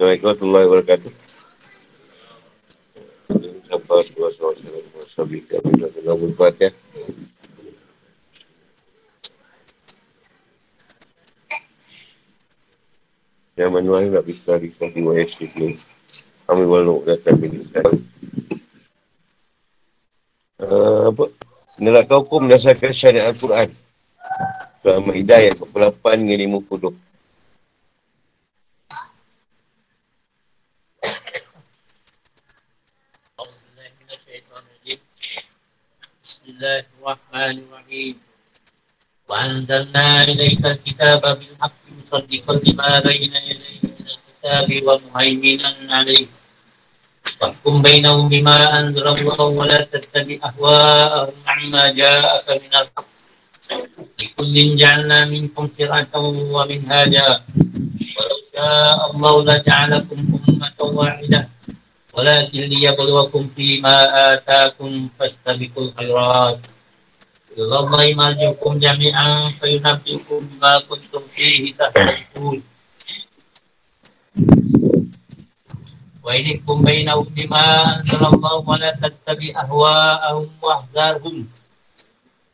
Assalamualaikum warahmatullahi wabarakatuh. Uh, apa? Neraka hukum berdasarkan syariat Al-Quran. Surah Al-Ma'idah ayat 48 hingga 50. Bismillahirrahmanirrahim. وأنزلنا إليك الكتاب بالحق مصدقا لما بين يديه من الكتاب ومهيمنا عليه واحكم بينهم بما أنزل الله ولا تتبع أهواءهم عما جاءك من الحق لكل جعلنا منكم شرعة ومنهاجا ولو شاء الله لجعلكم أمة واحدة ولكن ليبلوكم فيما آتاكم فاستبقوا الخيرات Allah imarji hukum jami'ah Kayu nabdi hukum juga Kuntum kiri hitah Wa ini hukum bayina uklimah Sallallahu wa la tattabi ahwa'ahum wahzarhum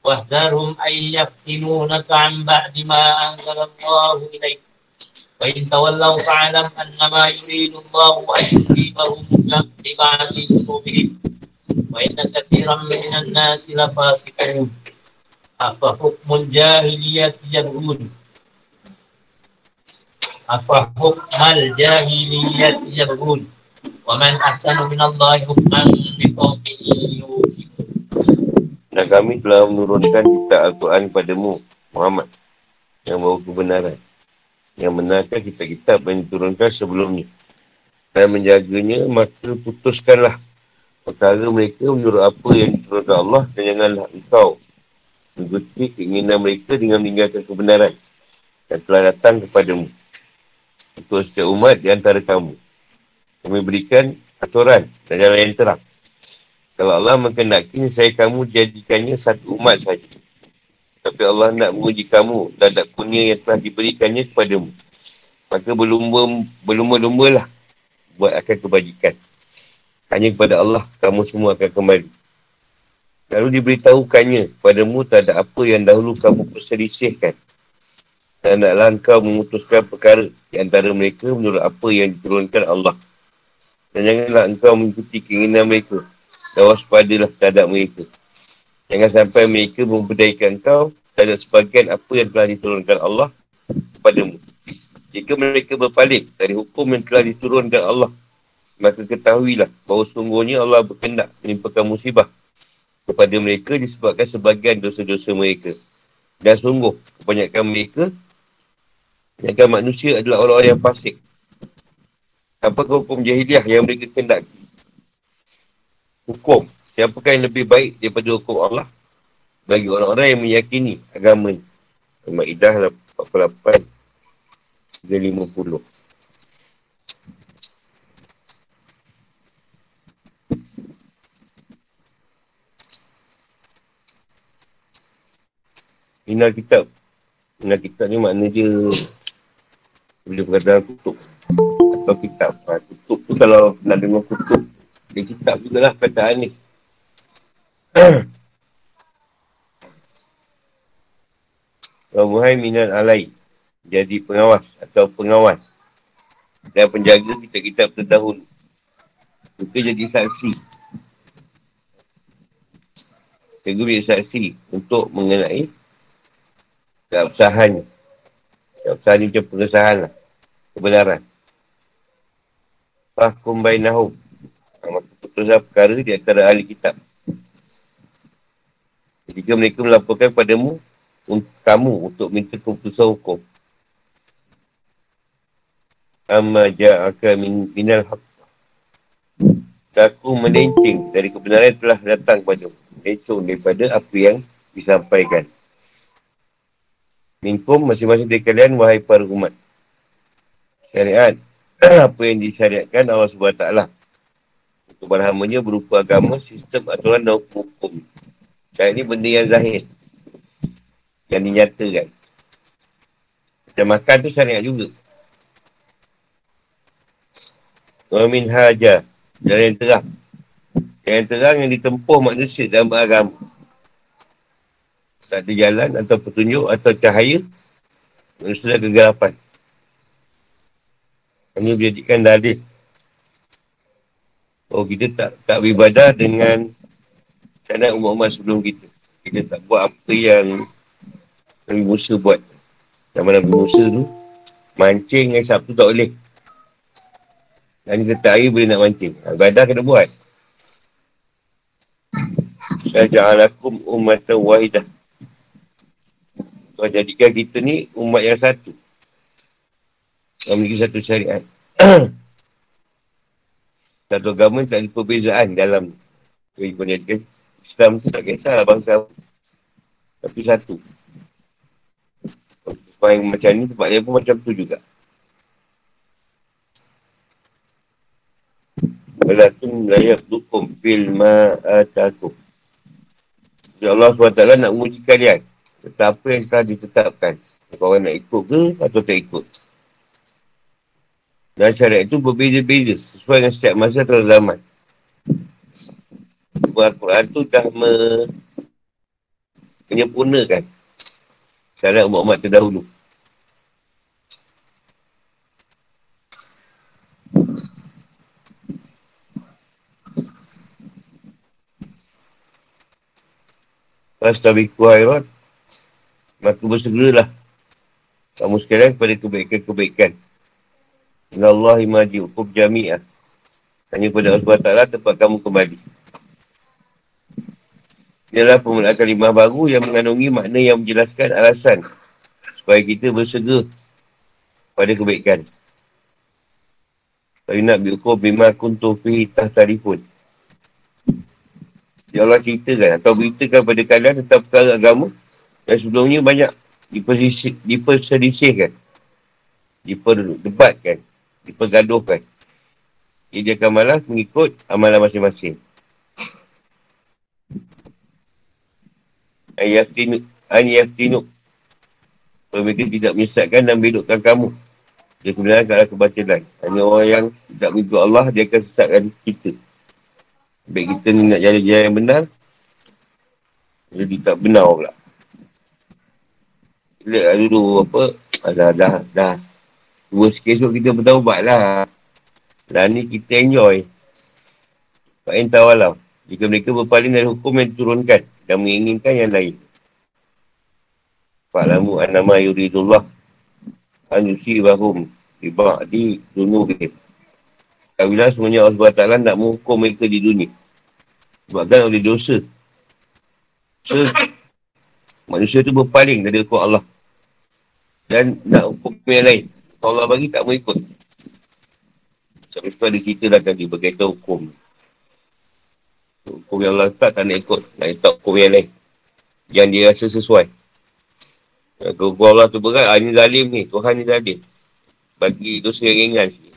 Wahzarhum ayyaftinunaka an ba'dima anzalallahu ilaih وإن تولوا فاعلم أنما يريد An أن يصيبهم بعد ذنوبهم وإن كثيرا من الناس لفاسقون أفحكم الجاهلية يبغون أفحكم الجاهلية يبغون ومن أحسن من الله حكما لقوم يوقنون Dan kami telah menurunkan kitab Al-Quran kepadamu, Muhammad, yang bawa kebenaran. Yang menarkan kitab-kitab yang diturunkan sebelumnya. Dan menjaganya, maka putuskanlah perkara mereka menurut apa yang diturunkan Allah dan janganlah engkau mengikuti keinginan mereka dengan meninggalkan kebenaran yang telah datang kepadamu untuk setiap umat di antara kamu. Kami berikan aturan dan jalan yang terang. Kalau Allah mengendaki, saya kamu jadikannya satu umat saja. Tapi Allah nak menguji kamu dan tak punya yang telah diberikannya kepadamu. Maka berlumba, berlumba-lumba lah buat akan kebajikan. Hanya kepada Allah kamu semua akan kembali. Lalu diberitahukannya kepadamu tak ada apa yang dahulu kamu perselisihkan. Dan taklah engkau memutuskan perkara di antara mereka menurut apa yang diturunkan Allah. Dan janganlah engkau mengikuti keinginan mereka. Dan waspadalah terhadap mereka. Jangan sampai mereka memperdayakan engkau terhadap sebagian apa yang telah diturunkan Allah kepadamu. Jika mereka berpaling dari hukum yang telah diturunkan Allah, maka ketahuilah bahawa sungguhnya Allah berkendak menimpakan musibah kepada mereka disebabkan sebagian dosa-dosa mereka. Dan sungguh, kebanyakan mereka, kebanyakan manusia adalah orang-orang yang fasik. Apakah hukum jahiliah yang mereka kendak? Hukum. Siapakah yang lebih baik daripada hukum Allah? Bagi orang-orang yang meyakini agama ini. Al-Ma'idah 48 dan 50. Minal kitab. Minal kitab ni makna dia boleh berkata kutub. Atau kitab. Ha, kutub tu kalau nak dengar kutub, dia kitab juga lah perkataan ni. Wabuhai minal alai. Jadi pengawas atau pengawas. Dan penjaga kitab-kitab terdahulu. Juga jadi saksi. Cikgu saksi untuk mengenai keabsahan keabsahan ni macam pengesahan lah. Kebenaran. Fahkum bainahum. Maka putuslah perkara di antara ahli kitab. Jika mereka melaporkan padamu untuk kamu untuk minta keputusan hukum. Amma ja'aka min, minal haq. Aku melencing dari kebenaran telah datang padamu Lencong daripada apa yang disampaikan Minkum masing-masing dari kalian wahai para umat. Syariat. apa yang disyariatkan Allah SWT. Untuk berhamanya berupa agama, sistem, aturan dan hukum. Syariat ni benda yang zahir. Yang dinyatakan. Macam makan tu syariat juga. Wa min haja. Jalan yang terang. Yang terang yang ditempuh manusia dalam beragama. Tak ada jalan atau petunjuk atau cahaya. Manusia kegelapan. Ini menjadikan dalil. Oh kita tak tak beribadah dengan cara umat-umat sebelum kita. Kita tak buat apa yang Nabi Musa buat. Zaman Nabi Musa tu, mancing dengan Sabtu tak boleh. Dan kita tak air boleh nak mancing. Ibadah kena buat. Saya ja'alakum umatan wahidah. Kau jadikan kita ni umat yang satu. Yang memiliki satu syariat. satu agama tak ada perbezaan dalam kehidupan. Islam tu tak kisahlah bangsa. Tapi satu. Tempat yang macam ni, tempat dia pun macam tu juga. Walakin layak dukum fil ma'atakum. Ya Allah SWT nak menguji kalian. Tetapi yang telah ditetapkan. Kalau orang nak ikut ke atau tak ikut. Dan syariat itu berbeza-beza sesuai dengan setiap masa atau zaman. Al-Quran tu dah me... menyempurnakan syariat umat-umat terdahulu. Fastabiku hairat. Maka bersegeralah. Kamu sekalian kepada kebaikan-kebaikan. Inna Allah imaji hukum jami'ah. Hanya kepada Allah SWT tempat kamu kembali. Ialah pemulaan kalimah baru yang mengandungi makna yang menjelaskan alasan supaya kita bersegera pada kebaikan. Tapi nak biukur bima kuntu fi tahtarifun. Ya Allah ceritakan atau beritakan pada kalian tentang perkara agama yang sebelumnya banyak diperselisihkan, diperdebatkan, dipergaduhkan. Ia dia akan malas mengikut amalan masing-masing. Ayaftinu, ayaftinu. Mereka tidak menyesatkan dan bedukkan kamu. Dia sebenarnya adalah kebatilan. Hanya orang yang tidak mengikut Allah, dia akan sesatkan kita. Baik kita ni nak jalan-jalan yang benar, jadi tak benar pula. Lah dulu apa, dah, dah, dah. Dua esok kita bertaubat lah. Dan ni kita enjoy. Yang tawalau. Jika mereka berpaling dari hukum yang diturunkan dan menginginkan yang lain. Fa'lamu annama yuridullah an yusibahum di ba'di dunubihim. Kabilah semuanya Allah SWT nak menghukum mereka di dunia. Sebabkan oleh dosa. Manusia tu berpaling dari hukum Allah. Dan nak hukum yang lain. Kalau Allah bagi tak mau ikut. Sebab itu ada cerita dah tadi berkaitan hukum. Hukum yang Allah tak, tak nak ikut. Nak ikut hukum yang lain. Yang dia rasa sesuai. Kalau Allah tu berat, ah, ini zalim ni. Tuhan ni zalim. Bagi dosa yang ringan sikit.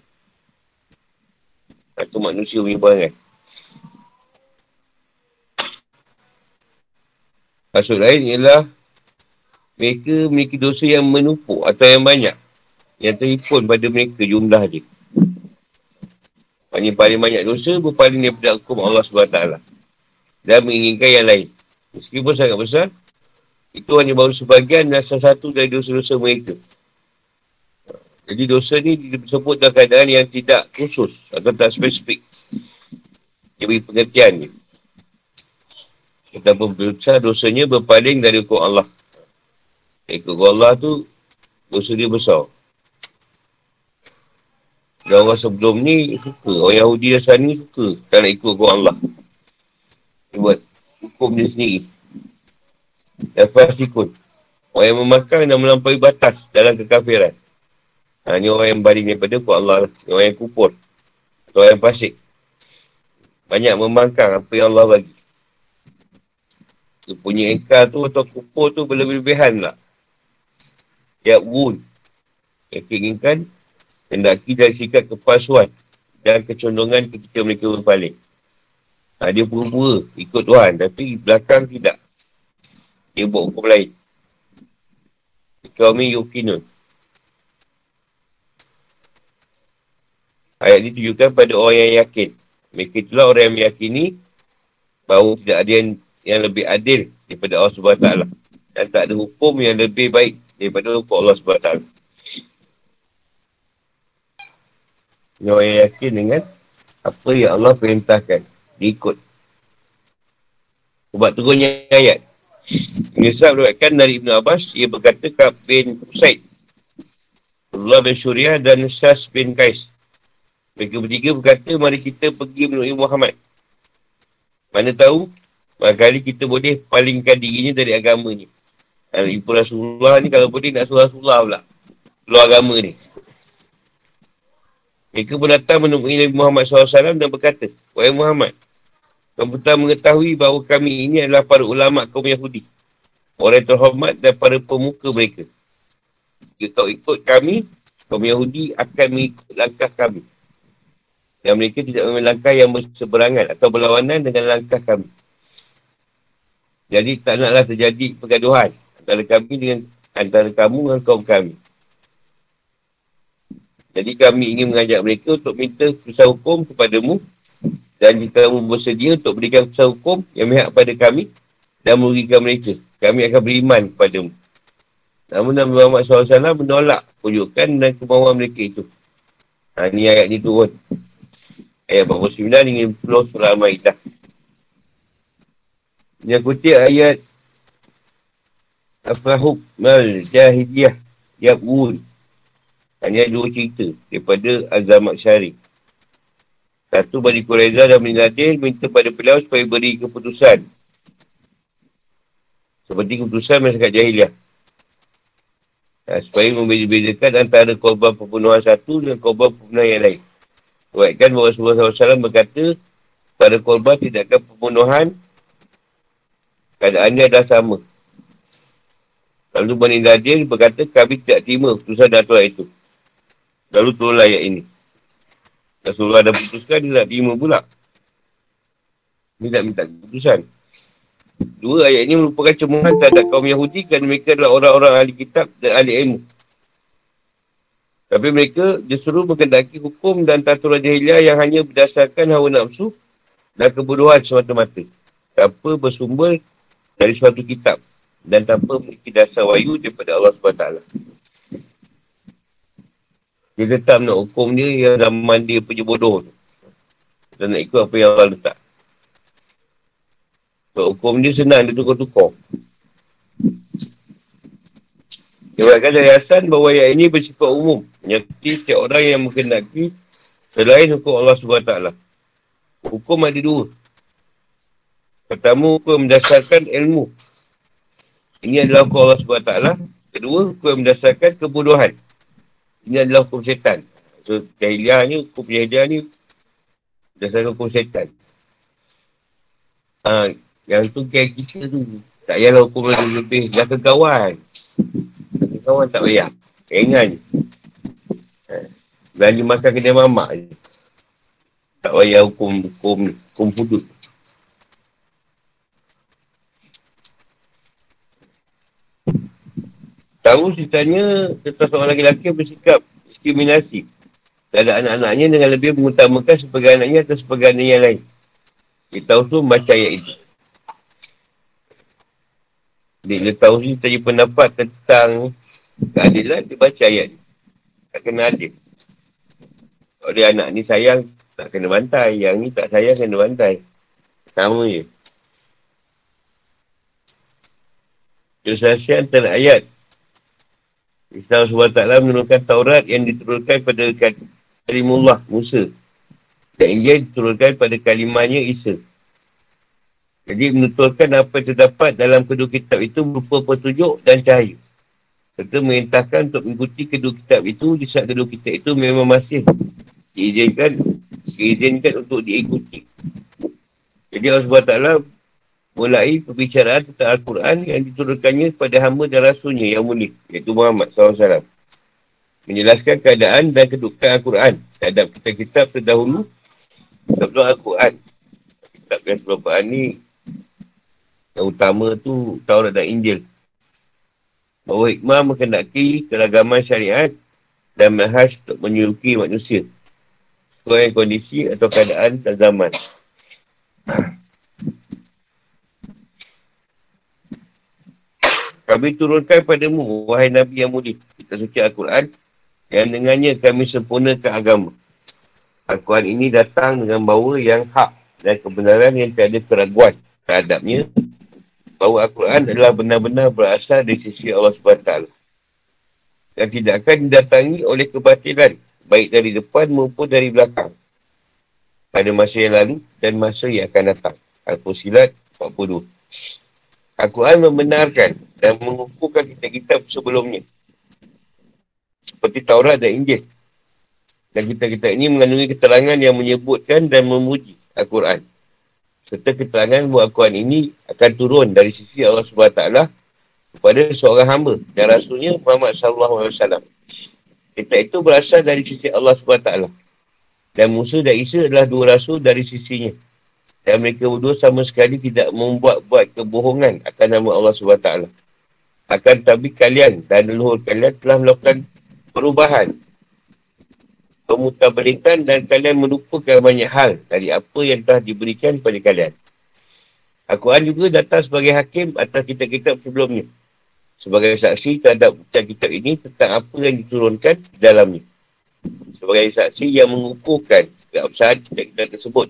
Itu manusia punya perangai. Maksud lain ialah mereka memiliki dosa yang menumpuk atau yang banyak. Yang terhimpun pada mereka jumlah je. Maksudnya paling banyak dosa berpaling daripada hukum Allah SWT. Dan menginginkan yang lain. Meskipun sangat besar, itu hanya baru sebagian dan salah satu dari dosa-dosa mereka. Jadi dosa ni disebut dalam keadaan yang tidak khusus atau tak spesifik. Dia beri pengertian ni. Kita berdosa dosanya berpaling dari hukum Allah. Ikut Allah tu, dosa dia besar. Dan orang sebelum ni suka. Orang Yahudi asal ni suka. Tak nak ikut hukum Allah. Dia buat hukum dia sendiri. Dan fasikun. Orang yang memakan dan melampaui batas dalam kekafiran. Ha, ni orang yang baring daripada hukum Allah. Ni orang yang kupur. Atau orang yang fasik. Banyak membangkang apa yang Allah bagi. Dia punya engkar tu atau kupur tu berlebih-lebihan lah. Ya wun. Yang keinginkan hendaki dari sikap kepasuan dan kecondongan ketika mereka berpaling. Ha, dia pura-pura ikut Tuhan tapi belakang tidak. Dia buat hukum lain. Kami yukinun. Ayat ini tunjukkan pada orang yang yakin. Mereka itulah orang yang meyakini bahawa tidak ada yang, yang lebih adil daripada Allah SWT. Dan tak ada hukum yang lebih baik daripada hukum Allah SWT. Yang yakin dengan apa yang Allah perintahkan. Diikut. Sebab turunnya ayat. Ini sebab berkatakan dari Ibn Abbas, ia berkata Kab bin Usaid. Allah bin Syuriah dan Syas bin Kais. Mereka bertiga berkata, mari kita pergi menemui Muhammad. Mana tahu, kali kita boleh palingkan dirinya dari agama ni. Ibu Rasulullah ni kalau boleh nak suruh Rasulullah pula. Keluar agama ni. Mereka pun datang menemui Nabi Muhammad SAW dan berkata, Wahai Muhammad, kamu telah mengetahui bahawa kami ini adalah para ulama kaum Yahudi. Orang terhormat dan para pemuka mereka. Jika kau ikut kami, kaum Yahudi akan mengikut langkah kami. Dan mereka tidak memiliki langkah yang berseberangan atau berlawanan dengan langkah kami. Jadi tak naklah terjadi pergaduhan antara kami dengan antara kamu dengan kaum kami. Jadi kami ingin mengajak mereka untuk minta susah hukum kepadamu dan jika kamu bersedia untuk berikan keputusan hukum yang mihak kepada kami dan merugikan mereka, kami akan beriman kepadamu. Namun Nabi Muhammad SAW menolak pujukan dan kemauan mereka itu. Ha, ni ayat ni turun. Ayat 49 hingga 50 surah Al-Ma'idah. Yang kutip ayat Afrahub Mal Jahidiyah Yabun. Hanya dua cerita daripada Azamat Syarif. Satu Bani Quraiza dan Bani Nadir minta pada beliau supaya beri keputusan. Seperti keputusan masyarakat jahiliah. Ha, supaya membeza-bezakan antara korban pembunuhan satu dan korban pembunuhan yang lain. Bahawa Rasulullah SAW berkata pada korban tidakkan pembunuhan keadaannya dah sama. Lalu Bani Nadir berkata kami tidak terima keputusan Datuk itu. Lalu turunlah ayat ini. Rasulullah dah putuskan, dia nak terima pula. Dia tak minta keputusan. Dua ayat ini merupakan cemuhan terhadap kaum Yahudi kerana mereka adalah orang-orang ahli kitab dan ahli ilmu. Tapi mereka justru mengendaki hukum dan tata jahiliah yang hanya berdasarkan hawa nafsu dan kebodohan semata-mata. Tanpa bersumber dari suatu kitab dan tanpa memiliki dasar wayu daripada Allah SWT. Dia tetap nak hukum dia yang zaman dia punya bodoh tu. Dan nak ikut apa yang Allah letak. So, hukum dia senang, dia tukar-tukar. Dia buatkan dari Hasan bahawa ayat ini bersifat umum. Menyakiti setiap orang yang mengendaki selain hukum Allah SWT. Hukum ada dua. Pertama, hukum mendasarkan ilmu. Ini adalah hukum Allah SWT. Kedua, hukum mendasarkan kebodohan. Ini adalah hukum setan. So, jahiliah ni, hukum jahiliah ni dasar hukum setan. Ha, yang tu kayak kita tu. Tak payahlah hukum lebih lebih. Dah kawan. Kawan tak payah. Ingat je. Ha, makan kedai mamak je. Tak payah hukum, hukum, hukum Tahu ceritanya tentang seorang lelaki bersikap diskriminasi terhadap anak-anaknya dengan lebih mengutamakan sebagai anaknya atau sebagai anak yang lain. Dia tahu tu membaca ayat itu. Dia, tahu tu tanya pendapat tentang keadilan, dia baca ayat ni. Tak kena adil. Kalau dia anak ni sayang, tak kena bantai. Yang ni tak sayang, kena bantai. Sama je. Kesaksian antara ayat Islam SWT menurunkan Taurat yang diturunkan pada kalimullah Musa. Dan Injil diturunkan pada kalimahnya Isa. Jadi menuturkan apa yang terdapat dalam kedua kitab itu berupa petunjuk dan cahaya. Serta merintahkan untuk mengikuti kedua kitab itu di saat kedua kitab itu memang masih diizinkan, diizinkan untuk diikuti. Jadi Allah SWT mulai perbicaraan tentang Al-Quran yang diturunkannya kepada hamba dan rasulnya yang mulia, iaitu Muhammad SAW. Menjelaskan keadaan dan kedudukan Al-Quran terhadap kitab-kitab terdahulu sebelum Al-Quran. Kitab yang sebelum Al-Quran ni yang utama tu Taurat dan Injil. Bahawa hikmah mengendaki keragaman syariat dan mahas untuk menyuruki manusia. sesuai kondisi atau keadaan dan zaman. Kami turunkan padamu, wahai Nabi yang mulia, kita suci Al-Quran, yang dengannya kami sempurnakan agama. Al-Quran ini datang dengan bawa yang hak dan kebenaran yang tiada keraguan terhadapnya bahawa Al-Quran adalah benar-benar berasal dari sisi Allah SWT. Dan tidak akan didatangi oleh kebatilan, baik dari depan maupun dari belakang. Pada masa yang lalu dan masa yang akan datang. Al-Fusilat 42. Al-Quran membenarkan dan mengukuhkan kitab-kitab sebelumnya. Seperti Taurat dan Injil. Dan kitab-kitab ini mengandungi keterangan yang menyebutkan dan memuji Al-Quran. Serta keterangan bahawa Al-Quran ini akan turun dari sisi Allah SWT kepada seorang hamba dan rasulnya Muhammad SAW. Kitab itu berasal dari sisi Allah SWT. Dan Musa dan Isa adalah dua rasul dari sisinya. Dan mereka berdua sama sekali tidak membuat-buat kebohongan akan nama Allah SWT. Akan tapi kalian dan leluhur kalian telah melakukan perubahan. Pemutabalikan dan kalian melupakan banyak hal dari apa yang telah diberikan kepada kalian. Al-Quran juga datang sebagai hakim atas kitab-kitab sebelumnya. Sebagai saksi terhadap kitab-kitab ini tentang apa yang diturunkan dalamnya. Sebagai saksi yang mengukuhkan keabsahan kitab-kitab tersebut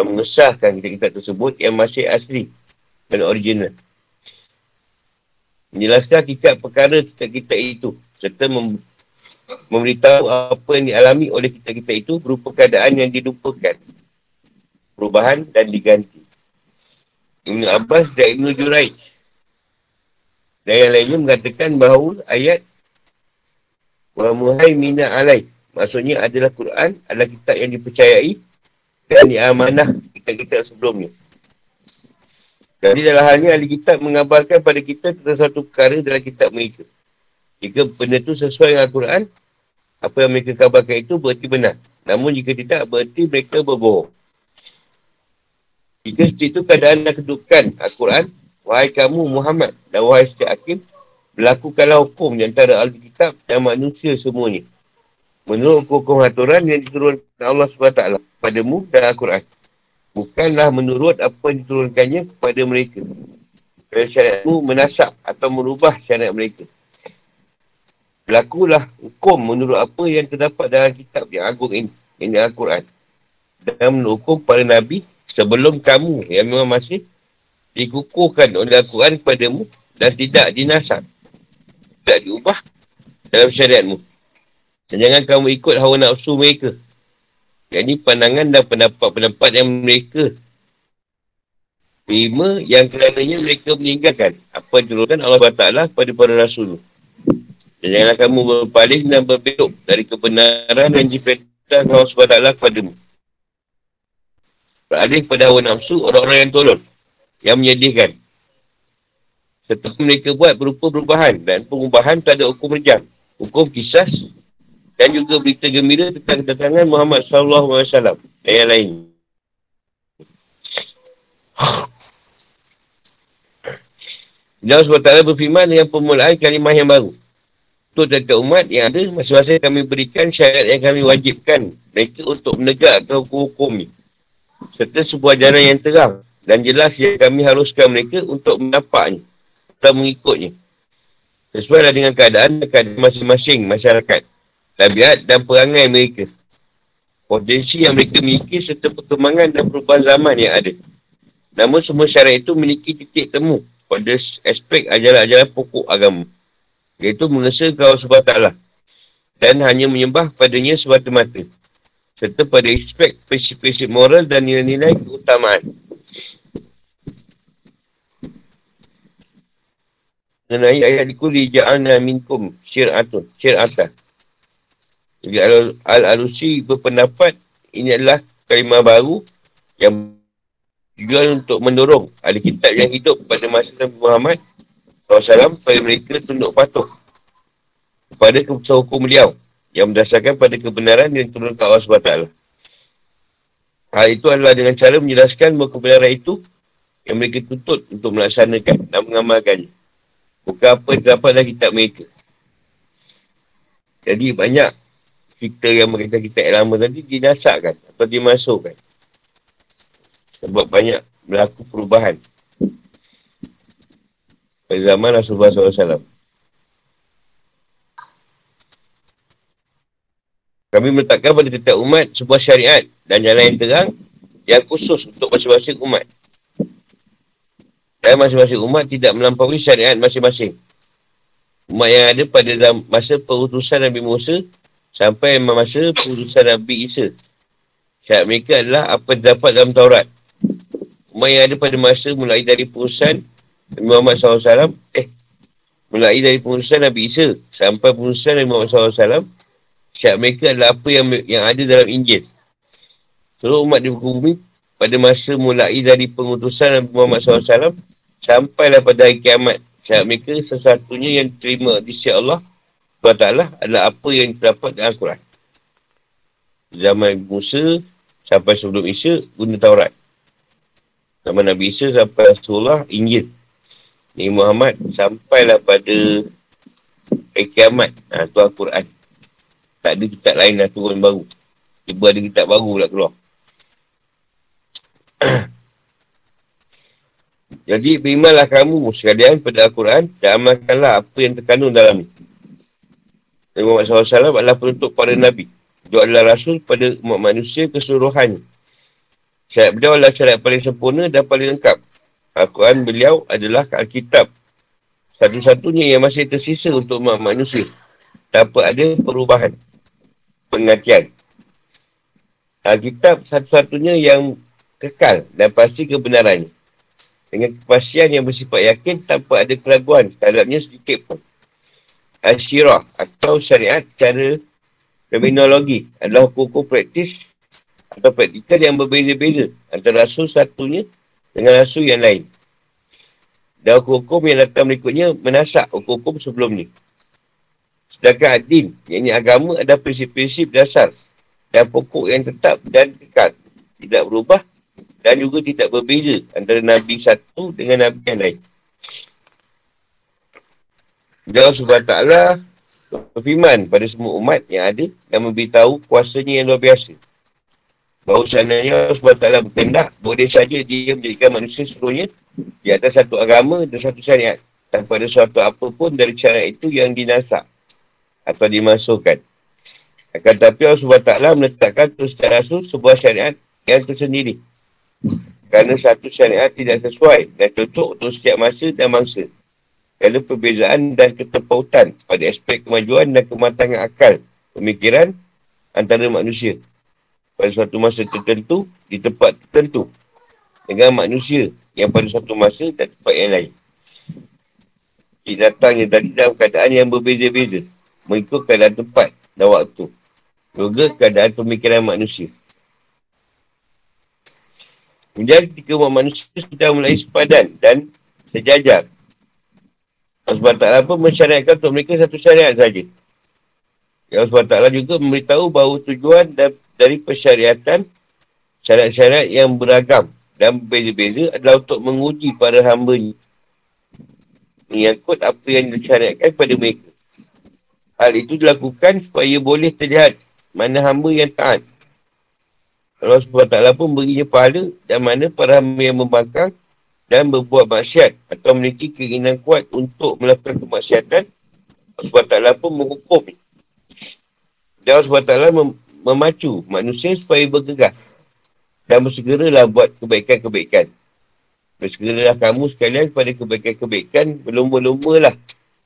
dan mengesahkan kitab-kitab tersebut yang masih asli dan original. Menjelaskan kitab perkara kitab-kitab itu serta mem- memberitahu apa yang dialami oleh kitab-kitab itu berupa keadaan yang dilupakan perubahan dan diganti. Ibn Abbas dan Ibn Juraij dan yang lainnya mengatakan bahawa ayat wa muhaimina alai maksudnya adalah Quran adalah kitab yang dipercayai dan diamanah kitab-kitab sebelumnya jadi dalam hal ini, ahli kitab mengabarkan pada kita tentang satu perkara dalam kitab mereka. Jika benda itu sesuai dengan Al-Quran, apa yang mereka kabarkan itu berarti benar. Namun jika tidak, berarti mereka berbohong. Jika seperti itu keadaan dan kedudukan Al-Quran, wahai kamu Muhammad dan wahai setiap hakim, berlakukanlah hukum di antara ahli kitab dan manusia semuanya. Menurut hukum aturan yang diturunkan Allah SWT padamu dan Al-Quran bukanlah menurut apa yang diturunkannya kepada mereka. Kerana syariatmu menasak atau merubah syariat mereka. Berlakulah hukum menurut apa yang terdapat dalam kitab yang agung ini. Ini Al-Quran. Dan menurut hukum para Nabi sebelum kamu yang memang masih dikukuhkan oleh Al-Quran kepadamu dan tidak dinasak. Tidak diubah dalam syariatmu. Dan jangan kamu ikut hawa nafsu mereka yang ini pandangan dan pendapat-pendapat yang mereka terima yang kerananya mereka meninggalkan apa yang turunkan Allah Ta'ala kepada para Rasul. Dan janganlah kamu berpaling dan berbelok dari kebenaran yang diperintahkan Allah SWT kepadamu. Beralih kepada hawa nafsu orang-orang yang tolong. Yang menyedihkan. Serta mereka buat berupa perubahan dan pengubahan terhadap hukum rejam. Hukum kisah dan juga berita gembira tentang kedatangan Muhammad wasallam dan yang lain. Allah SWT berfirman dengan permulaan kalimah yang baru. Untuk dekat umat yang ada, masa-masa kami berikan syariat yang kami wajibkan mereka untuk menegakkan hukum-hukum ni. Serta sebuah jalan yang terang dan jelas yang kami haruskan mereka untuk mendapatnya atau mengikutnya. Sesuai dengan keadaan keadaan masing-masing masyarakat tabiat dan perangai mereka. Potensi yang mereka miliki serta perkembangan dan perubahan zaman yang ada. Namun semua syarat itu memiliki titik temu pada aspek ajaran-ajaran pokok agama. Iaitu mengesahkan Allah SWT dan hanya menyembah padanya semata-mata. Serta pada aspek prinsip-prinsip moral dan nilai-nilai keutamaan. Mengenai ayat dikuli ja'alna minkum syir'atun, syir'atan. Jadi Al-Alusi berpendapat ini adalah kalimah baru yang tujuan untuk mendorong ahli kitab yang hidup pada masa Nabi Muhammad SAW supaya mereka tunduk patuh kepada keputusan hukum beliau yang berdasarkan pada kebenaran yang turun ke Allah SWT. Hal itu adalah dengan cara menjelaskan bahawa kebenaran itu yang mereka tuntut untuk melaksanakan dan mengamalkannya. Bukan apa yang terdapat dalam kitab mereka. Jadi banyak kita yang berkaitan kita yang lama tadi dinasakkan atau dimasukkan. Sebab banyak berlaku perubahan. Pada zaman Rasulullah SAW. Kami meletakkan pada setiap umat sebuah syariat dan jalan yang terang yang khusus untuk masing-masing umat. Dan masing-masing umat tidak melampaui syariat masing-masing. Umat yang ada pada masa perutusan Nabi Musa sampai masa perutusan Nabi Isa. Syariat mereka adalah apa yang dapat dalam Taurat. Umat yang ada pada masa mulai dari perutusan Nabi Muhammad SAW, eh, mulai dari perutusan Nabi Isa sampai perutusan Nabi Muhammad SAW, syak mereka adalah apa yang yang ada dalam Injil. Seluruh umat di bumi pada masa mulai dari pengutusan Nabi Muhammad SAW sampailah pada hari kiamat. Syak mereka sesatunya yang terima di syak Allah SWT adalah apa yang terdapat dalam Al-Quran. Zaman Musa sampai sebelum Isa guna Taurat. Zaman Nabi Isa sampai Rasulullah Injil. Nabi Muhammad sampailah pada hari kiamat. Ha, itu Al-Quran. Tak ada kitab lain dah turun baru. Tiba ada kitab baru pula keluar. Jadi berimanlah kamu sekalian pada Al-Quran dan amalkanlah apa yang terkandung dalam Nabi Muhammad SAW adalah penutup para Nabi. Dia adalah Rasul pada umat manusia keseluruhannya. Syariat beliau adalah syariat paling sempurna dan paling lengkap. Al-Quran beliau adalah Alkitab. Satu-satunya yang masih tersisa untuk umat manusia. Tanpa ada perubahan pengertian. Alkitab satu-satunya yang kekal dan pasti kebenarannya. Dengan kepastian yang bersifat yakin tanpa ada keraguan terhadapnya sedikit pun. Asyirah atau syariat cara terminologi adalah hukum-hukum praktis atau praktikal yang berbeza-beza antara rasul satunya dengan rasul yang lain. Dan hukum-hukum yang datang berikutnya menasak hukum-hukum sebelumnya. Sedangkan adin, yang ini agama ada prinsip-prinsip dasar dan pokok yang tetap dan dekat. Tidak berubah dan juga tidak berbeza antara Nabi satu dengan Nabi yang lain. Allah SWT berfirman pada semua umat yang ada dan memberitahu kuasanya yang luar biasa. Bahawa seandainya Allah SWT berkendak, boleh saja dia menjadikan manusia seluruhnya di atas satu agama dan satu syariat. Tanpa ada suatu apa pun dari syariat itu yang dinasak atau dimasukkan. Akan tetapi Allah SWT meletakkan terus secara rasul sebuah syariat yang tersendiri. Kerana satu syariat tidak sesuai dan cocok untuk setiap masa dan mangsa. Kerana perbezaan dan ketepautan pada aspek kemajuan dan kematangan akal pemikiran antara manusia. Pada suatu masa tertentu, di tempat tertentu. Dengan manusia yang pada suatu masa dan tempat yang lain. Datangnya tadi dalam keadaan yang berbeza-beza mengikut keadaan tempat dan waktu. Juga keadaan pemikiran manusia. Kemudian ketika manusia sudah mulai sepadan dan sejajar. Allah SWT pun mensyariatkan untuk mereka satu syariat saja. Allah SWT juga memberitahu bahawa tujuan dari persyariatan syariat-syariat yang beragam dan berbeza-beza adalah untuk menguji para hamba ni. Mengikut apa yang disyariatkan kepada mereka. Hal itu dilakukan supaya boleh terlihat mana hamba yang taat. Allah SWT pun berinya pahala dan mana para hamba yang membangkang dan berbuat maksiat atau memiliki keinginan kuat untuk melakukan kemaksiatan Allah SWT pun menghukum. Dan Allah SWT mem- memacu manusia supaya bergegas dan bersegeralah buat kebaikan-kebaikan. Bersegeralah kamu sekalian kepada kebaikan-kebaikan berlomba-lomba lah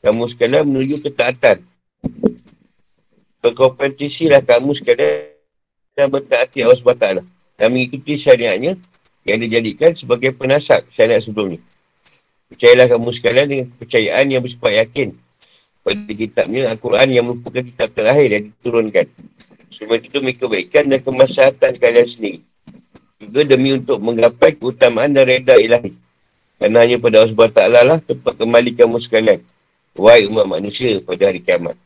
kamu sekalian menuju ketaatan berkompetisilah kamu sekalian dan bertaati Allah SWT dan mengikuti syariatnya yang dijadikan sebagai penasak syariat sebelumnya. Percayalah kamu sekalian dengan kepercayaan yang bersifat yakin pada kitabnya Al-Quran yang merupakan kitab terakhir yang diturunkan. Semua itu demi kebaikan dan kemaslahatan kalian sendiri. Juga demi untuk menggapai keutamaan dan reda ilahi. Kerana hanya pada Allah SWT lah tempat kembali kamu sekalian. Wahai umat manusia pada hari kiamat.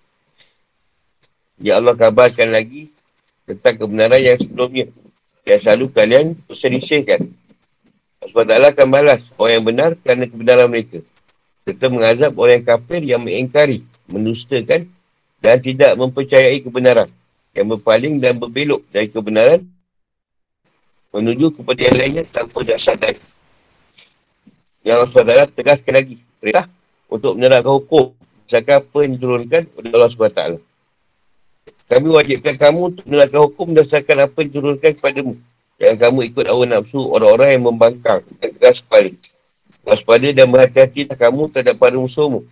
Ya Allah kabarkan lagi tentang kebenaran yang sebelumnya. Yang selalu kalian perselisihkan. Sebab Allah akan balas orang yang benar kerana kebenaran mereka. Serta mengazab orang yang kafir yang mengingkari, mendustakan dan tidak mempercayai kebenaran. yang berpaling dan berbelok dari kebenaran menuju kepada yang lainnya tanpa dasar dan yang Allah SWT tegaskan lagi perintah untuk menerangkan hukum misalkan apa yang diturunkan oleh Allah SWT kami wajibkan kamu untuk menerangkan hukum berdasarkan apa yang diturunkan kepadamu Jangan kamu ikut awal nafsu orang-orang yang membangkang dan keras kepala. Waspada dan berhati-hatilah kamu terhadap para musuhmu.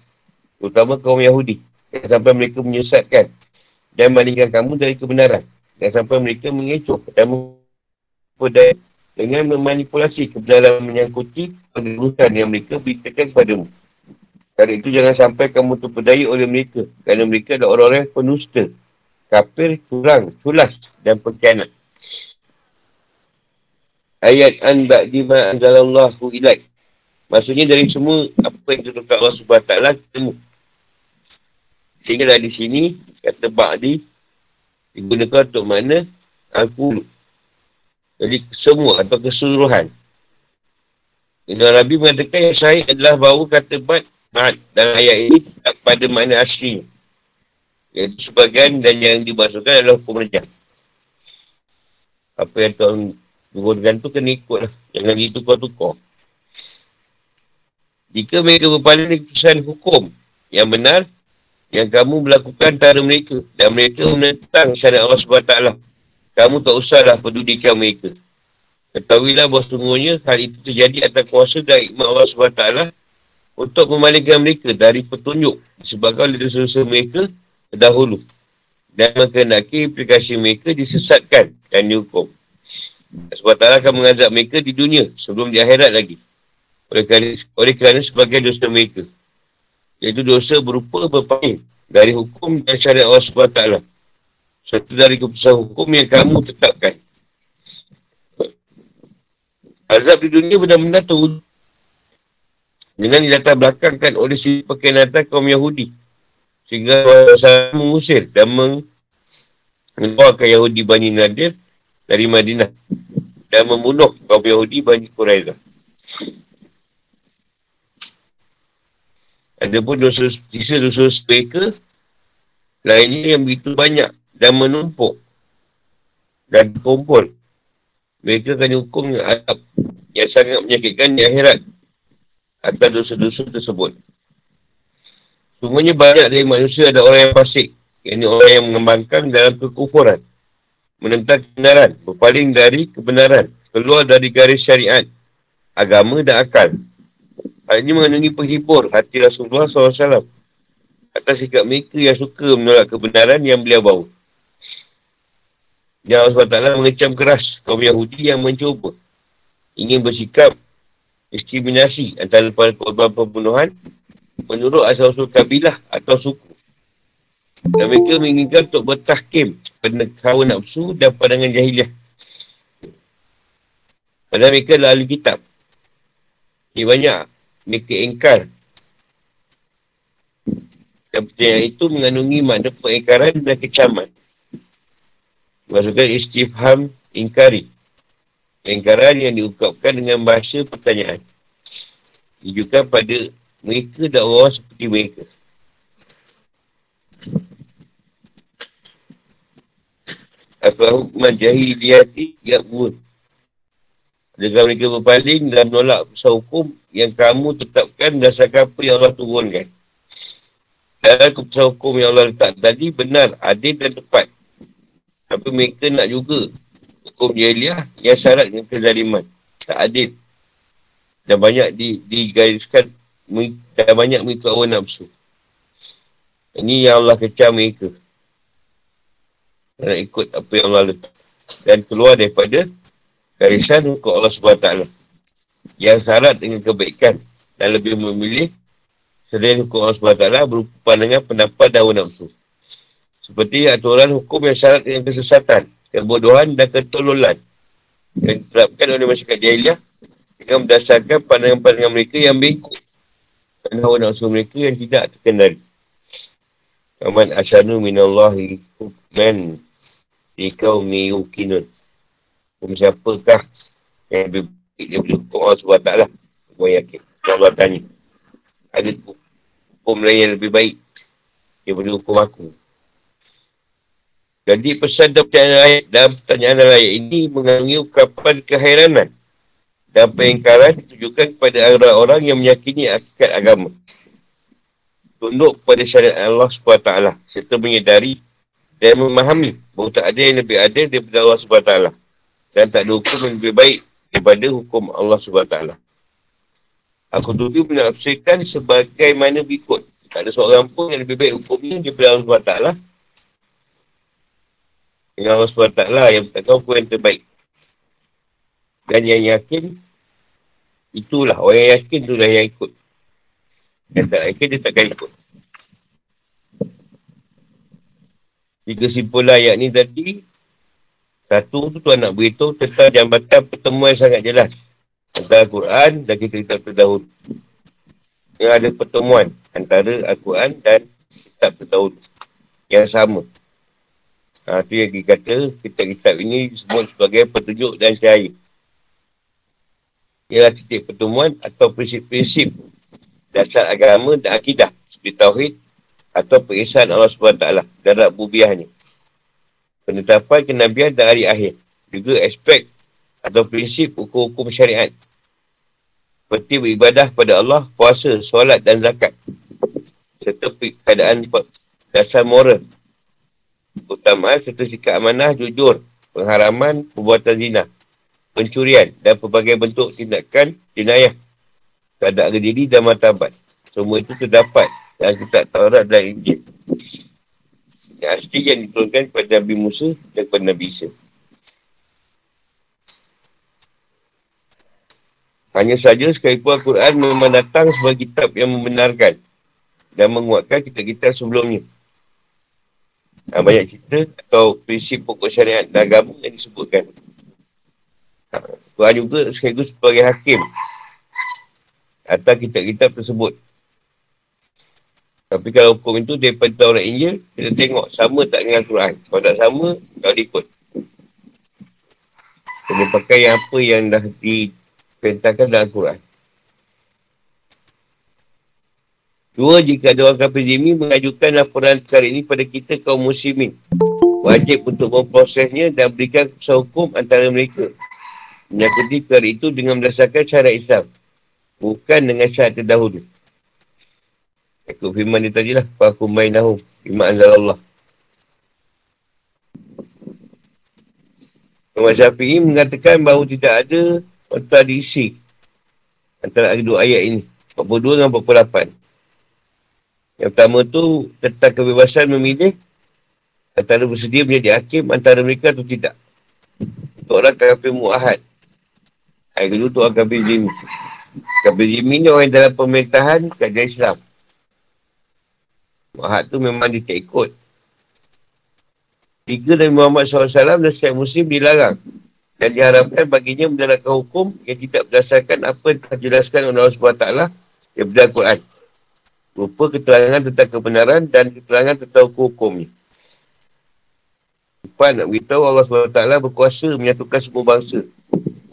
Terutama kaum Yahudi. Jangan sampai mereka menyesatkan dan malingkan kamu dari kebenaran. Jangan sampai mereka mengecoh dan memperdaya dengan memanipulasi kebenaran menyangkuti pengerusan yang mereka beritakan kepadamu. Karena itu jangan sampai kamu terpedaya oleh mereka. Kerana mereka adalah orang-orang penusta. Kafir, curang, culas dan pengkhianat ayat an ba'di ma anzalallahu ilaik. Maksudnya dari semua apa yang diturunkan Allah SWT ketemu. Sehingga di sini kata ba'di digunakan untuk mana aku jadi semua atau keseluruhan. Ibn Nabi mengatakan yang sahih adalah bahawa kata ba'd dalam ayat ini tak pada makna asli. Iaitu sebagian dan yang dimasukkan adalah hukum rejah. Apa yang Tuhan Turunkan tu kena ikut lah. Jangan gitu tukar-tukar. Jika mereka berpaling dari keputusan hukum yang benar, yang kamu melakukan antara mereka dan mereka menentang syariat Allah SWT, kamu tak usahlah pedulikan mereka. Ketahuilah bahawa sungguhnya hal itu terjadi atas kuasa dari ikhmat Allah SWT untuk memalingkan mereka dari petunjuk disebabkan oleh dosa-dosa mereka terdahulu dan mengendaki aplikasi mereka disesatkan dan dihukum. Sebab Allah akan mengazab mereka di dunia sebelum di akhirat lagi. Oleh kerana, oleh kerana sebagai dosa mereka. Iaitu dosa berupa berpaling dari hukum dan syariat Allah SWT. Satu dari keputusan hukum yang kamu tetapkan. Azab di dunia benar-benar terwujud. Dengan dilatar belakangkan oleh si perkenatan kaum Yahudi. Sehingga Allah mengusir dan mengeluarkan Yahudi Bani Nadir dari Madinah dan membunuh kaum Yahudi Bani Quraidah. Ada pun dosa sisa dosa mereka lainnya yang begitu banyak dan menumpuk dan kumpul. Mereka akan dihukum yang sangat menyakitkan di akhirat atas dosa-dosa tersebut. Semuanya banyak dari manusia ada orang yang fasik. Ini orang yang mengembangkan dalam kekufuran. Menentang kebenaran, berpaling dari kebenaran, keluar dari garis syariat, agama dan akal. Hal ini mengandungi penghibur. Hati Rasulullah SAW. Atas sikap mereka yang suka menolak kebenaran yang beliau bawa. Yang Allah SWT mengecam keras kaum Yahudi yang mencuba. Ingin bersikap diskriminasi antara para korban pembunuhan menurut asal-usul kabilah atau suku. Dan mereka menginginkan untuk bertahkim pada hawa nafsu dan pandangan jahiliah. Padahal mereka adalah ahli kitab. Ini banyak mereka ingkar. Dan pertanyaan itu mengandungi makna pengingkaran dan kecaman. Maksudkan istifham ingkari. Pengingkaran yang diungkapkan dengan bahasa pertanyaan. Juga pada mereka dan orang seperti mereka. Afahu majahidiyati yakbun. Adakah mereka berpaling dan menolak pesan hukum yang kamu tetapkan berdasarkan apa yang Allah turunkan. Dan keputusan hukum yang Allah letak tadi benar, adil dan tepat. Tapi mereka nak juga hukum jahiliah yang syarat dengan kezaliman. Tak adil. Dan banyak di, digariskan dan banyak mengikut awal nafsu. Ini yang Allah kecam mereka. Nak ikut apa yang Allah letak. Dan keluar daripada garisan hukum Allah SWT yang syarat dengan kebaikan dan lebih memilih selain hukum Allah SWT berupa pandangan pendapat dan nafsu seperti aturan hukum yang syarat dengan kesesatan kebodohan dan ketololan yang diterapkan oleh masyarakat jahiliah dengan berdasarkan pandangan-pandangan mereka yang bengkok dan hawa nafsu mereka yang tidak terkendali Aman asyanu minallahi hukman di kaum yukinun. Hukum siapakah yang lebih baik boleh hukum Allah SWT. Gua yakin. Allah tanya. Ada hukum lain yang lebih baik. Boleh hukum aku. Jadi pesan dalam pertanyaan ayat, dalam pertanyaan ayat ini mengandungi ungkapan keheranan dan pengingkaran ditujukan kepada orang-orang yang meyakini akibat agama. Tunduk kepada syariat Allah SWT serta menyedari dan memahami bahawa tak ada yang lebih adil daripada Allah SWT dan tak ada hukum yang lebih baik daripada hukum Allah SWT. Aku dulu menafsirkan sebagai mana berikut. Tak ada seorang pun yang lebih baik hukumnya daripada Allah SWT. Dengan Allah SWT yang berkata hukum yang terbaik. Dan yang yakin, itulah. Orang yang yakin itulah yang ikut. Yang tak yakin, dia takkan ikut. Tiga simpulan ayat ni tadi, satu tu tuan nak beritahu tentang jambatan pertemuan sangat jelas. Antara Al-Quran dan kita kitab terdahulu. Yang ada pertemuan antara Al-Quran dan kitab terdahulu. Yang sama. Ha, tu yang kita kata, kitab-kitab ini disebut sebagai petunjuk dan cahaya. Ialah titik pertemuan atau prinsip-prinsip dasar agama dan akidah. Seperti Tauhid atau perisahan Allah SWT dan bubiahnya. Penetapan kenabian dan hari akhir. Juga aspek atau prinsip hukum-hukum syariat. Seperti beribadah pada Allah, puasa, solat dan zakat. Serta keadaan dasar moral keutamaan serta sikap amanah, jujur, pengharaman, perbuatan zina, pencurian dan pelbagai bentuk tindakan jenayah terhadap harga diri dan martabat. Semua itu terdapat dalam kitab Taurat dan Injil. Yang asli yang diturunkan kepada Nabi Musa dan kepada Nabi Isa. Hanya saja sekalipun Al-Quran memang datang sebagai kitab yang membenarkan dan menguatkan kitab-kitab sebelumnya. Ha, banyak cerita atau prinsip pokok syariat dan agama yang disebutkan. Tuhan juga sekaligus sebagai hakim atas kitab-kitab tersebut. Tapi kalau hukum itu daripada Taurat Injil, kita tengok sama tak dengan Al-Quran. Kalau tak sama, kau ikut. Kena pakai yang apa yang dah diperintahkan dalam Al-Quran. Dua, jika ada orang kafir zimi mengajukan laporan perkara ini pada kita kaum muslimin. Wajib untuk memprosesnya dan berikan keputusan hukum antara mereka. Menyakiti perkara itu dengan berdasarkan syarat Islam. Bukan dengan syarat terdahulu. Ikut firman dia tadi lah. Fakum bainahum. Firman azal Allah. Imam Syafi'i mengatakan bahawa tidak ada kontradiksi antara dua ayat ini. 42 dan 48. Yang pertama tu tentang kebebasan memilih antara bersedia menjadi hakim antara mereka atau tidak. Untuk orang kafir mu'ahad. Ayat kedua tu kafir zimi. Kafir zimi ni orang dalam pemerintahan kerajaan Islam. Mu'ahad tu memang dia tak ikut. Tiga dari Muhammad SAW dan setiap muslim dilarang. Dan diharapkan baginya menjalankan hukum yang tidak berdasarkan apa yang telah jelaskan oleh Allah SWT yang berdasarkan Quran. Rupa keterangan tentang kebenaran dan keterangan tentang hukum-hukumnya. Empat, nak beritahu Allah SWT berkuasa menyatukan semua bangsa,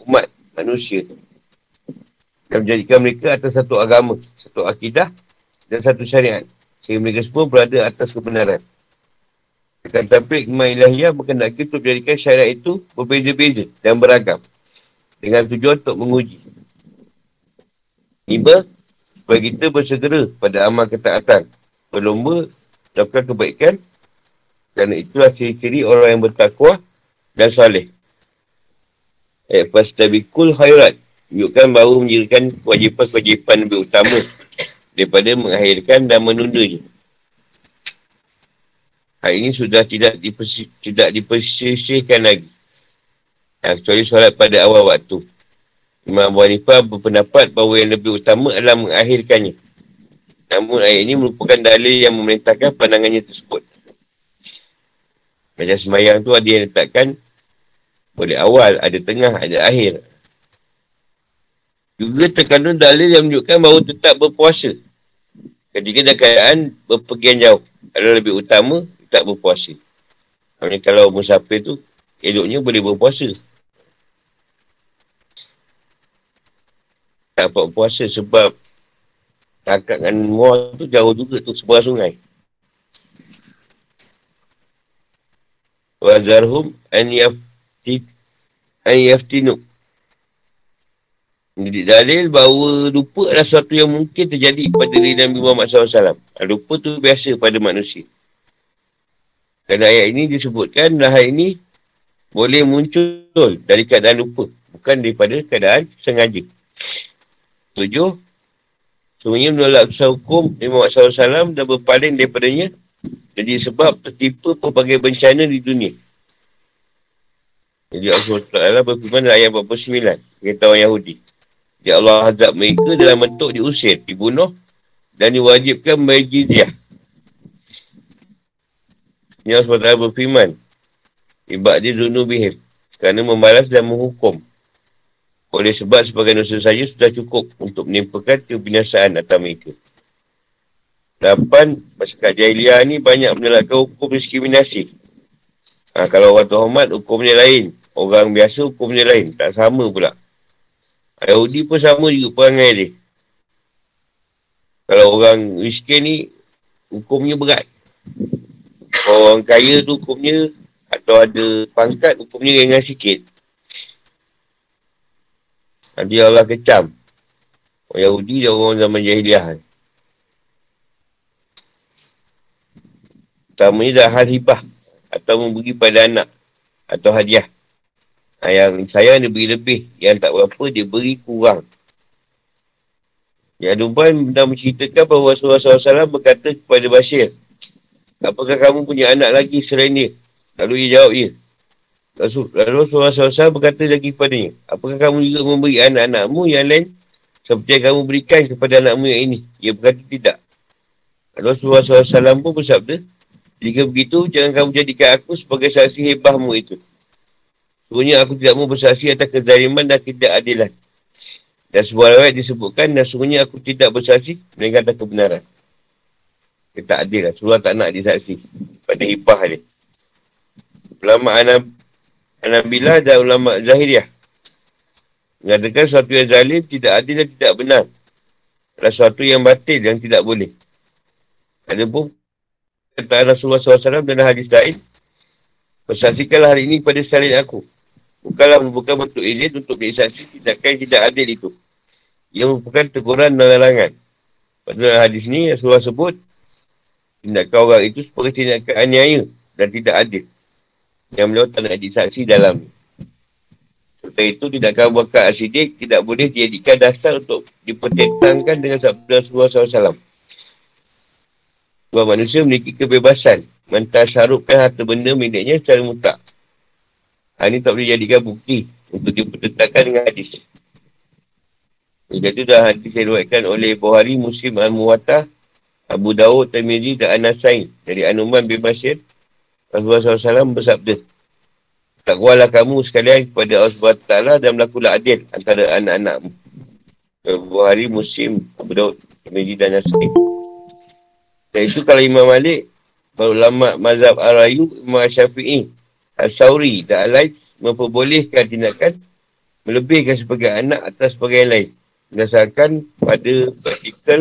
umat, manusia. Dan menjadikan mereka atas satu agama, satu akidah dan satu syariat. Sehingga mereka semua berada atas kebenaran. Dengan tampil iman ilahiyah berkendaki untuk menjadikan syariat itu berbeza-beza dan beragam. Dengan tujuan untuk menguji. Lima, supaya kita bersegera pada amal ketaatan. Berlomba melakukan kebaikan kerana itulah ciri-ciri orang yang bertakwa dan salih. Eh, fastabikul khairat. Tunjukkan bahawa menjadikan kewajipan-kewajipan lebih utama daripada mengakhirkan dan menundanya. Hal ini sudah tidak dipersi, tidak dipersisihkan lagi. Ya, kecuali solat pada awal waktu. Imam Abu Hanifah berpendapat bahawa yang lebih utama adalah mengakhirkannya. Namun ayat ini merupakan dalil yang memerintahkan pandangannya tersebut. Macam semayang tu ada yang letakkan boleh awal, ada tengah, ada akhir. Juga terkandung dalil yang menunjukkan bahawa tetap berpuasa. Ketika dalam keadaan berpergian jauh. Kalau lebih utama, tak berpuasa. Maksudnya kalau musafir tu, eloknya boleh berpuasa. tak dapat puasa sebab kakak dengan muar tu jauh juga tu sebuah sungai. Wa zarhum an yafti an yaftinu. Jadi dalil bahawa lupa adalah sesuatu yang mungkin terjadi pada diri Nabi Muhammad SAW. Lupa tu biasa pada manusia. Dan ayat ini disebutkan ayat ini boleh muncul dari keadaan lupa. Bukan daripada keadaan sengaja. Tujuh. Semuanya menolak usaha hukum Nabi Muhammad SAW dan berpaling daripadanya. Jadi sebab tertipu pelbagai bencana di dunia. Jadi Allah SWT berfirman dalam ayat 49. Kata orang Yahudi. Ya Allah azab mereka dalam bentuk diusir, dibunuh dan diwajibkan membayar jizyah. Ya Allah SWT berfirman. Ibad dia dunuh bihim. Kerana membalas dan menghukum. Oleh sebab sebagai dosa saja sudah cukup untuk menimpakan kebinasaan atas mereka. Lapan, masyarakat jahiliah ni banyak menelakkan hukum diskriminasi. Ha, kalau orang terhormat, hukumnya lain. Orang biasa, hukumnya lain. Tak sama pula. Yahudi pun sama juga perangai dia. Kalau orang miskin ni, hukumnya berat. Kalau orang kaya tu hukumnya, atau ada pangkat, hukumnya ringan sikit. Nanti Allah kecam. Orang Yahudi dan orang zaman jahiliah. Pertamanya dah hal hibah. Atau memberi pada anak. Atau hadiah. Yang saya dia beri lebih. Yang tak berapa dia beri kurang. Yang Duban dah menceritakan bahawa Rasulullah SAW berkata kepada Bashir. Apakah kamu punya anak lagi selain dia? Lalu ia jawab, ya. Lalu Rasulullah SAW berkata lagi kepadanya. Apakah kamu juga memberi anak-anakmu yang lain? Seperti yang kamu berikan kepada anakmu yang ini. Ia berkata tidak. Lalu Rasulullah SAW pun bersabda. Jika begitu, jangan kamu jadikan aku sebagai saksi hebahmu itu. Sebenarnya aku tidak mau bersaksi atas kezaliman dan tidak adilan. Dan sebuah riwayat disebutkan dan sebenarnya aku tidak bersaksi dengan atas kebenaran. Dia tak adil lah. Surah tak nak disaksi pada hibah dia. Ulama Anab Anabilah dan ulama Zahiriah mengatakan sesuatu yang zalim tidak adil dan tidak benar. Adalah sesuatu yang batil yang tidak boleh. Ada pun kata Rasulullah SAW dan hadis lain Bersaksikanlah hari ini pada salin aku. Bukanlah merupakan bentuk izin untuk bersaksi tindakan tidak adil itu. Ia merupakan teguran dan larangan. Pada hadis ini, Rasulullah sebut, tindakan orang itu sebagai tindakan aniaya dan tidak adil. Yang beliau tak nak disaksi dalam. Setelah itu, tindakan buakan asidik tidak boleh dijadikan dasar untuk dipertentangkan dengan sabda Rasulullah SAW. Sebab manusia memiliki kebebasan mentasarupkan harta benda miliknya secara mutak. Hal ini tak boleh jadikan bukti untuk dipertentangkan dengan hadis. Jadi dah hadis yang diruatkan oleh Buhari, Muslim, Al-Muwattah, Abu Dawud, Tamiri dan An-Nasai dari Anuman bin Bashir. Rasulullah SAW bersabda, Takwalah kamu sekalian kepada Allah SWT dan melakukanlah adil antara anak-anakmu. Buhari, Muslim, Abu Dawud, Tamiri dan Nasai. Dan itu kalau Imam Malik, ulama mazhab Al-Rayu, Imam Syafi'i, Al-Sawri dan Al-Laid memperbolehkan tindakan melebihkan sebagai anak atas sebagai yang lain. Berdasarkan pada praktikal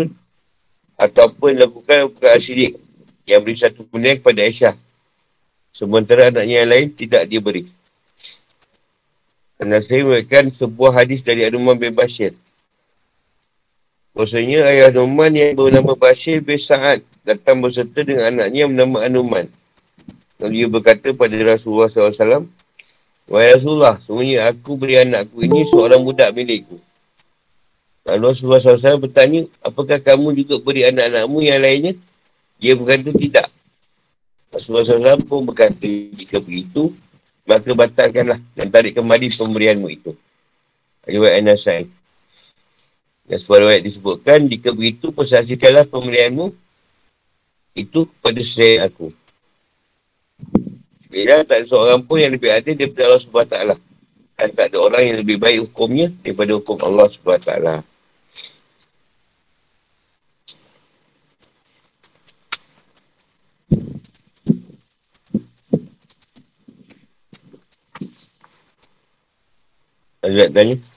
atau apa yang dilakukan bukan asidik yang beri satu kemudian kepada Aisyah. Sementara anaknya yang lain tidak dia beri. Kerana saya memberikan sebuah hadis dari Anuman bin Bashir. Maksudnya ayah Anuman yang bernama Bashir bin Sa'ad datang berserta dengan anaknya yang bernama Anuman. Lalu dia berkata pada Rasulullah SAW, Wahai Rasulullah, semuanya aku beri anakku ini seorang budak milikku. Lalu Rasulullah SAW bertanya, apakah kamu juga beri anak-anakmu yang lainnya? Dia berkata tidak. Rasulullah SAW pun berkata, jika begitu, maka batalkanlah dan tarik kembali pemberianmu itu. Riwayat An-Nasai. Dan sebuah riwayat disebutkan, jika begitu, persaksikanlah pemberianmu itu kepada selain aku. Bila tak ada seorang pun yang lebih adil daripada Allah SWT. Dan tak ada orang yang lebih baik hukumnya daripada hukum Allah SWT. Azrat tanya.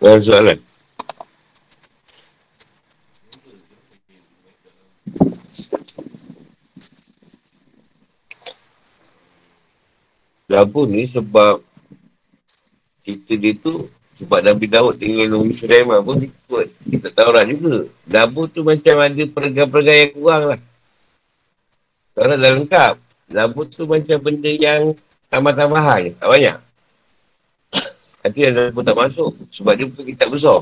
Well, Zelen. Dapur ni sebab cerita dia tu sebab Nabi Daud tinggal Nabi Sulaiman pun ikut. Kita tahu lah juga. Dapur tu macam ada peregang-peregang yang kurang lah. Taurat dah lengkap. Dapur tu macam benda yang tambah-tambahan. Tak banyak. Nanti yang dapur tak masuk. Sebab dia bukan kitab besar.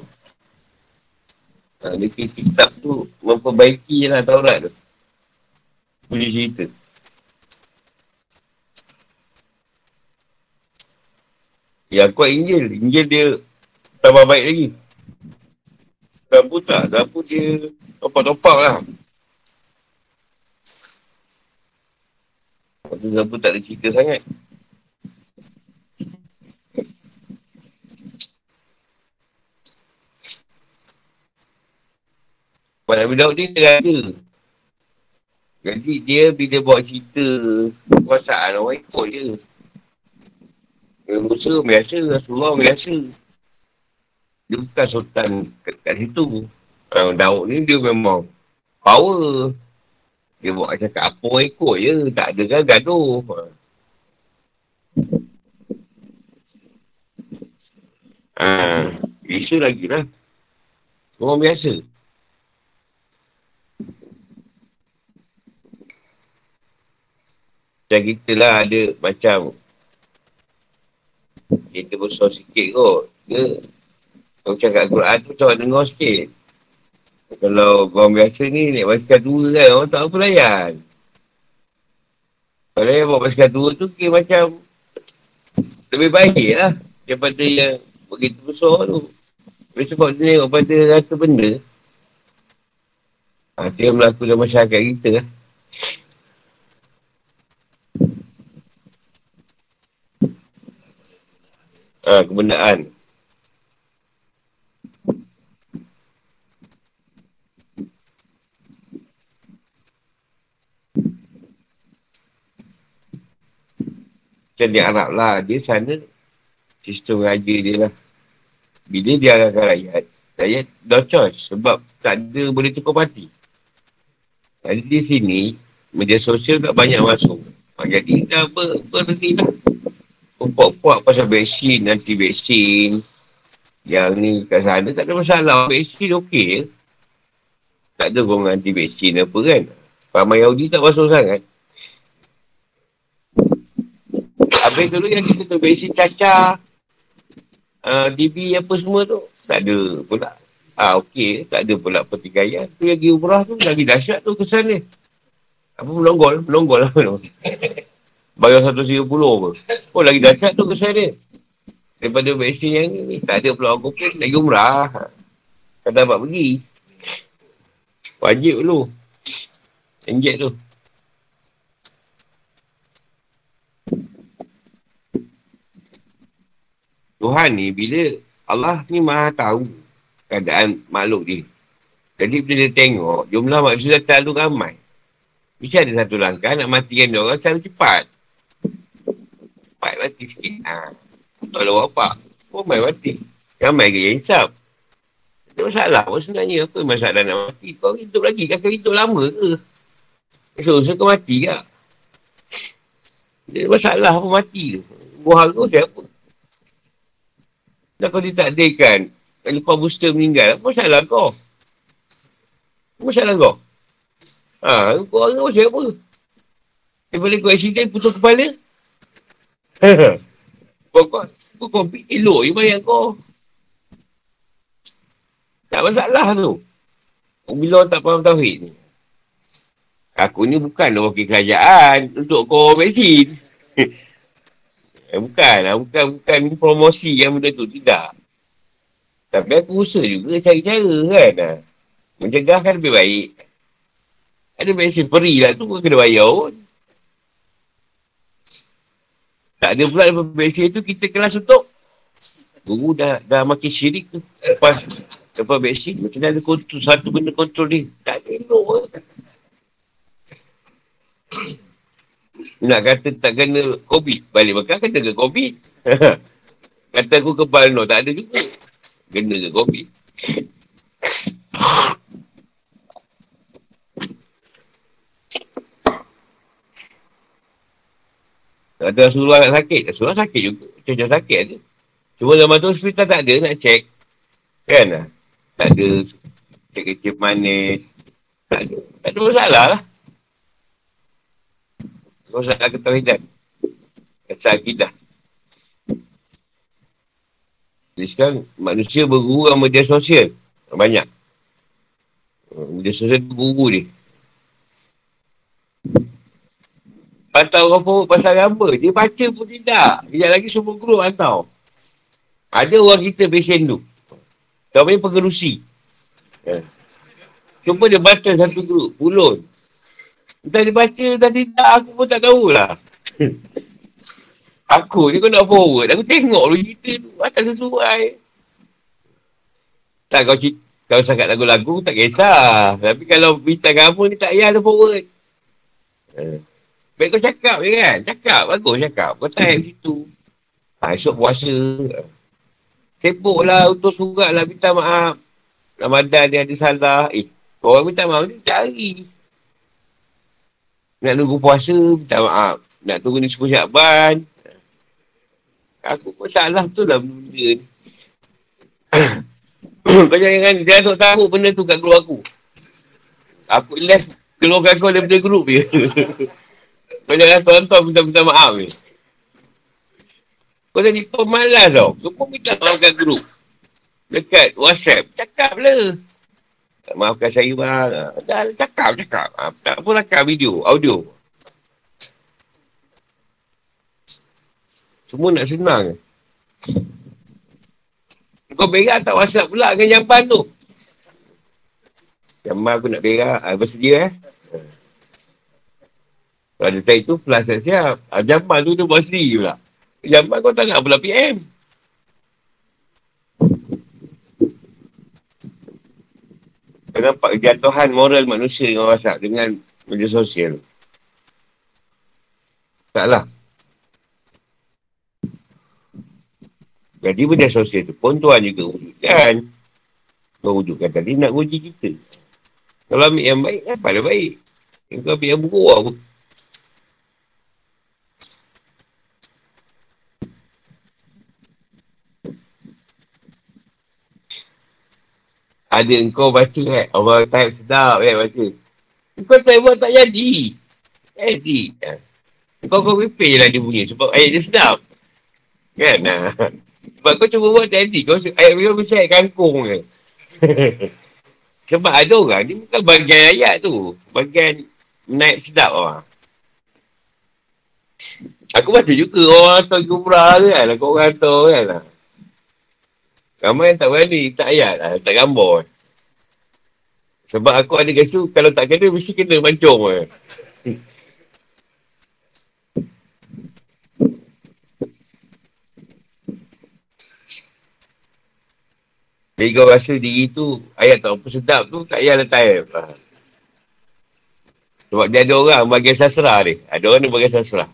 Ha, dia kitab tu memperbaiki lah Taurat tu. Punya cerita. Yang kuat Injil. Injil dia tambah baik lagi. Dapur tak. Dapur dia topak-topak lah. Lepas tu dapur tak ada cerita sangat. Sebab Nabi Daud dia ada. Jadi dia bila buat cerita kekuasaan orang ikut je. Musa biasa, Rasulullah biasa. Dia bukan sultan kat, kat situ. Uh, Daud ni dia memang power. Dia buat cakap apa ikut je. Tak ada kan gaduh. Ah, isu lagi lah. Orang biasa. Macam kita lah ada macam kita besar sikit kot. Dia kau cakap Al-Quran tu macam dengar sikit. Kalau orang biasa ni naik basikal dua kan, orang tak apa layan. Kalau yang bawa basikal dua tu kira macam lebih baik lah daripada yang begitu besar tu. Tapi sebab dia tengok pada rata benda, ha, dia berlaku dalam masyarakat kita lah. Ha, kebenaran. Macam di Arab lah. Dia sana sistem raja dia lah. Bila dia arahkan rakyat, rakyat dah choice. Sebab tak ada boleh tukar parti. Jadi di sini, media sosial tak banyak masuk. Ha, jadi dah ber, berhenti lah. Puak-puak pasal vaksin, nanti vaksin. Yang ni kat sana tak ada masalah. Vaksin okey je. Tak ada orang anti vaksin apa kan. Ramai Yahudi tak masuk sangat. Habis dulu yang kita tu vaksin cacar. Uh, DB apa semua tu. Tak ada pula. Ah okey, tak ada pula pertikaian. Tu lagi umrah tu lagi dahsyat tu kesan dia. Apa melonggol? Melonggol lah. Bayar 130 apa. Oh lagi dahsyat tu kesan dia. Daripada vaksin yang ni. Tak ada pula orang pun lagi umrah. Tak dapat pergi. Wajib dulu. Injek tu. Tuhan ni bila Allah ni maha tahu keadaan makhluk dia. Jadi bila dia tengok jumlah manusia dah terlalu ramai. Mesti ada satu langkah nak matikan dia orang secara cepat. Cepat mati sikit. Ha. Tak ada apa. Pun main mati. Ramai ke yang insap. Ada masalah pun sebenarnya. Apa masalah nak mati? Kau hidup lagi. Kau hidup lama ke? Esok-esok kau mati ke? Ada masalah apa mati tu. Buah kau siapa? Dah kau ditakdirkan. Lepas booster meninggal. Apa masalah kau? Apa masalah kau? Ha, kau orang kau siapa? Daripada kau accident putus kepala? kau kau kau kompit elok je bayar kau. Tak masalah tu. Bila orang tak faham tauhid ni. Aku ni bukan wakil kerajaan untuk kau vaksin. Eh, bukan lah. Bukan, bukan promosi yang benda tu. Tidak. Tapi aku usaha juga cari cara kan. Ha. Mencegah kan lebih baik. Ada vaksin free lah tu kau kena bayar pun. Tak ada pula lepas vaksin tu kita kelas untuk. Guru dah, dah makin syirik tu. Lepas, lepas vaksin macam ada kontrol, satu benda kontrol ni. Tak ada elok nak kata tak kena COVID. Balik makan kata ke COVID. kata aku kepala no. Tak ada juga. Kena ke kopi. Ada Rasulullah nak sakit. Rasulullah sakit juga. Macam-macam sakit ada. Cuma zaman tu hospital tak ada nak check. Kan. Tak ada cek kecil manis. Tak ada. Tak ada masalah lah. Masalah ketahidan. Kesal akidah. Jadi sekarang manusia berguru dengan media sosial. Banyak. Media sosial tu guru dia. Pantau orang pun pasal apa. Dia baca pun tidak. Dia lagi semua guru pantau. Ada orang kita pesen tu. Kau punya pengerusi. Eh. Cuma dia baca satu grup. Pulun. Entah dia baca dan tidak. Aku pun tak tahulah. aku ni kau nak forward. Aku tengok lu cerita tu. Atas sesuai. Tak kau cerita. Kalau sangat lagu-lagu tak kisah. Tapi kalau bintang kamu ni tak payah ada forward. Eh. Baik kau cakap je kan. Cakap. Bagus cakap. Kau type situ. Ha, esok puasa. Sibuk lah untuk surat lah minta maaf. Ramadan dia ada salah. Eh, orang minta maaf ni cari. Nak nunggu puasa, minta maaf. Nak tunggu ni sepuluh syakban. Aku pun salah tu lah benda ni. kau jangan, jangan tak tahu benda tu kat grup aku. Aku left keluarkan kau daripada grup je. Kau jangan tonton minta-minta maaf ni. Kau jadi pemalas tau. Kau pun minta maaf kat grup. Dekat WhatsApp. Cakap lah. Maafkan saya bang. Dah cakap, cakap. Ha, tak pun rakam video, audio. Semua nak senang. Kau berak tak WhatsApp pula dengan jamban tu. Jamban aku nak berak. Ha, bersedia eh. Kalau ada type tu, plus siap-siap. Ha, jamban tu dia buat sendiri pula. Jamban kau tak nak pula PM. Kau nampak kejatuhan moral manusia dengan WhatsApp dengan media sosial. Taklah. Jadi media sosial tu pun Tuhan juga wujudkan. Kau wujudkan tadi nak uji kita. Kalau ambil yang baik, apa dah baik? Yang kau ambil yang buruk Ada kau baca kan? Orang type sedap kan baca. Kau type buat tak jadi. Jadi. Kau kau repair lah dia bunyi. Sebab ayat dia sedap. Kan? Ha. Sebab kau cuba buat tak jadi. Kau ayat dia mesti ayat kangkung je. Sebab ada orang ni bukan bagian ayat tu. Bagian naik sedap orang. Aku baca juga orang tahu jumrah tu kan. Kau orang tahu kan lah. Ramai yang tak berani, tak ayat lah, tak gambar. Sebab aku ada gasu, kalau tak kena, mesti kena mancung lah. Jadi kau rasa diri tu, ayat tak apa sedap tu, tak payah letak ha. Sebab dia ada orang bagian sasra ni. Ada orang dia bagian sasra.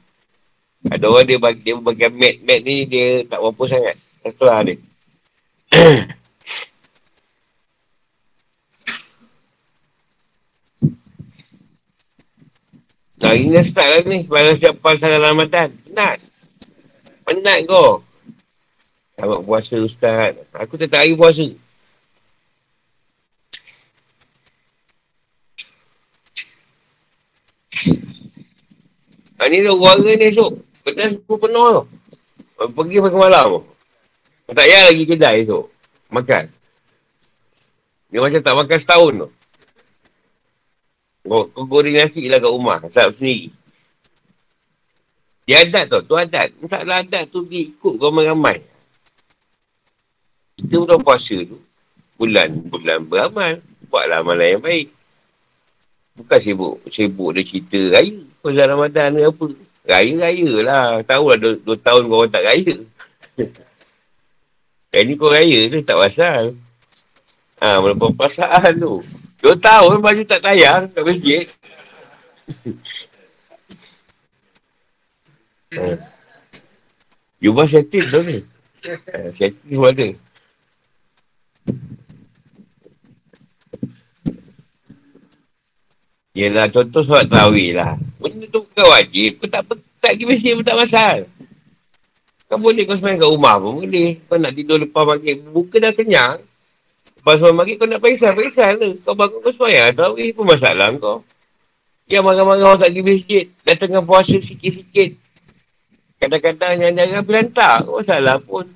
Ada orang dia, bagi, dia bagian mat-mat ni, dia tak apa sangat. Sasra ni. Ni dah start lah ni. Balas siapan salah Ramadan. Penat. Penat kau. Selamat puasa Ustaz. Aku tak hari puasa. Ha, ni tu keluarga ni esok. Kedai semua penuh tu. Pergi pagi malam tu. Tak payah lagi kedai esok. Makan. Dia macam tak makan setahun tu. Kau, kau goreng nasi lah kat rumah. Asal sendiri. Dia adat tu. Tu adat. Masalah adat tu dia ikut ramai-ramai. Kita pun puasa tu. Bulan-bulan beramal. Buatlah amalan yang baik. Bukan sibuk. Sibuk dia cerita raya. Puasa Ramadan ni apa. Raya-raya lah. Tahu lah dua, dua tahun kau tak raya. Yang ni kau raya tu tak pasal. Ha, berapa pasal tu. Dua tahun baju tak tayang kat masjid. Eh. ha. Jumlah setting tu ni. Ha, setting tu ada. Yelah, contoh solat terawih lah. Benda tu bukan wajib. Kau tak, tak pergi masjid pun tak masal. Kau boleh kau semayang kat rumah pun boleh. Kau nak tidur lepas maghrib. Buka dah kenyang. Lepas semayang maghrib kau nak perisal, perisal lah. Kau bangun kau semayang. Tarawih pun masalah kau. Yang marah-marah orang tak pergi masjid. Dah tengah puasa sikit-sikit. Kadang-kadang yang jangan berantak. Kau masalah pun.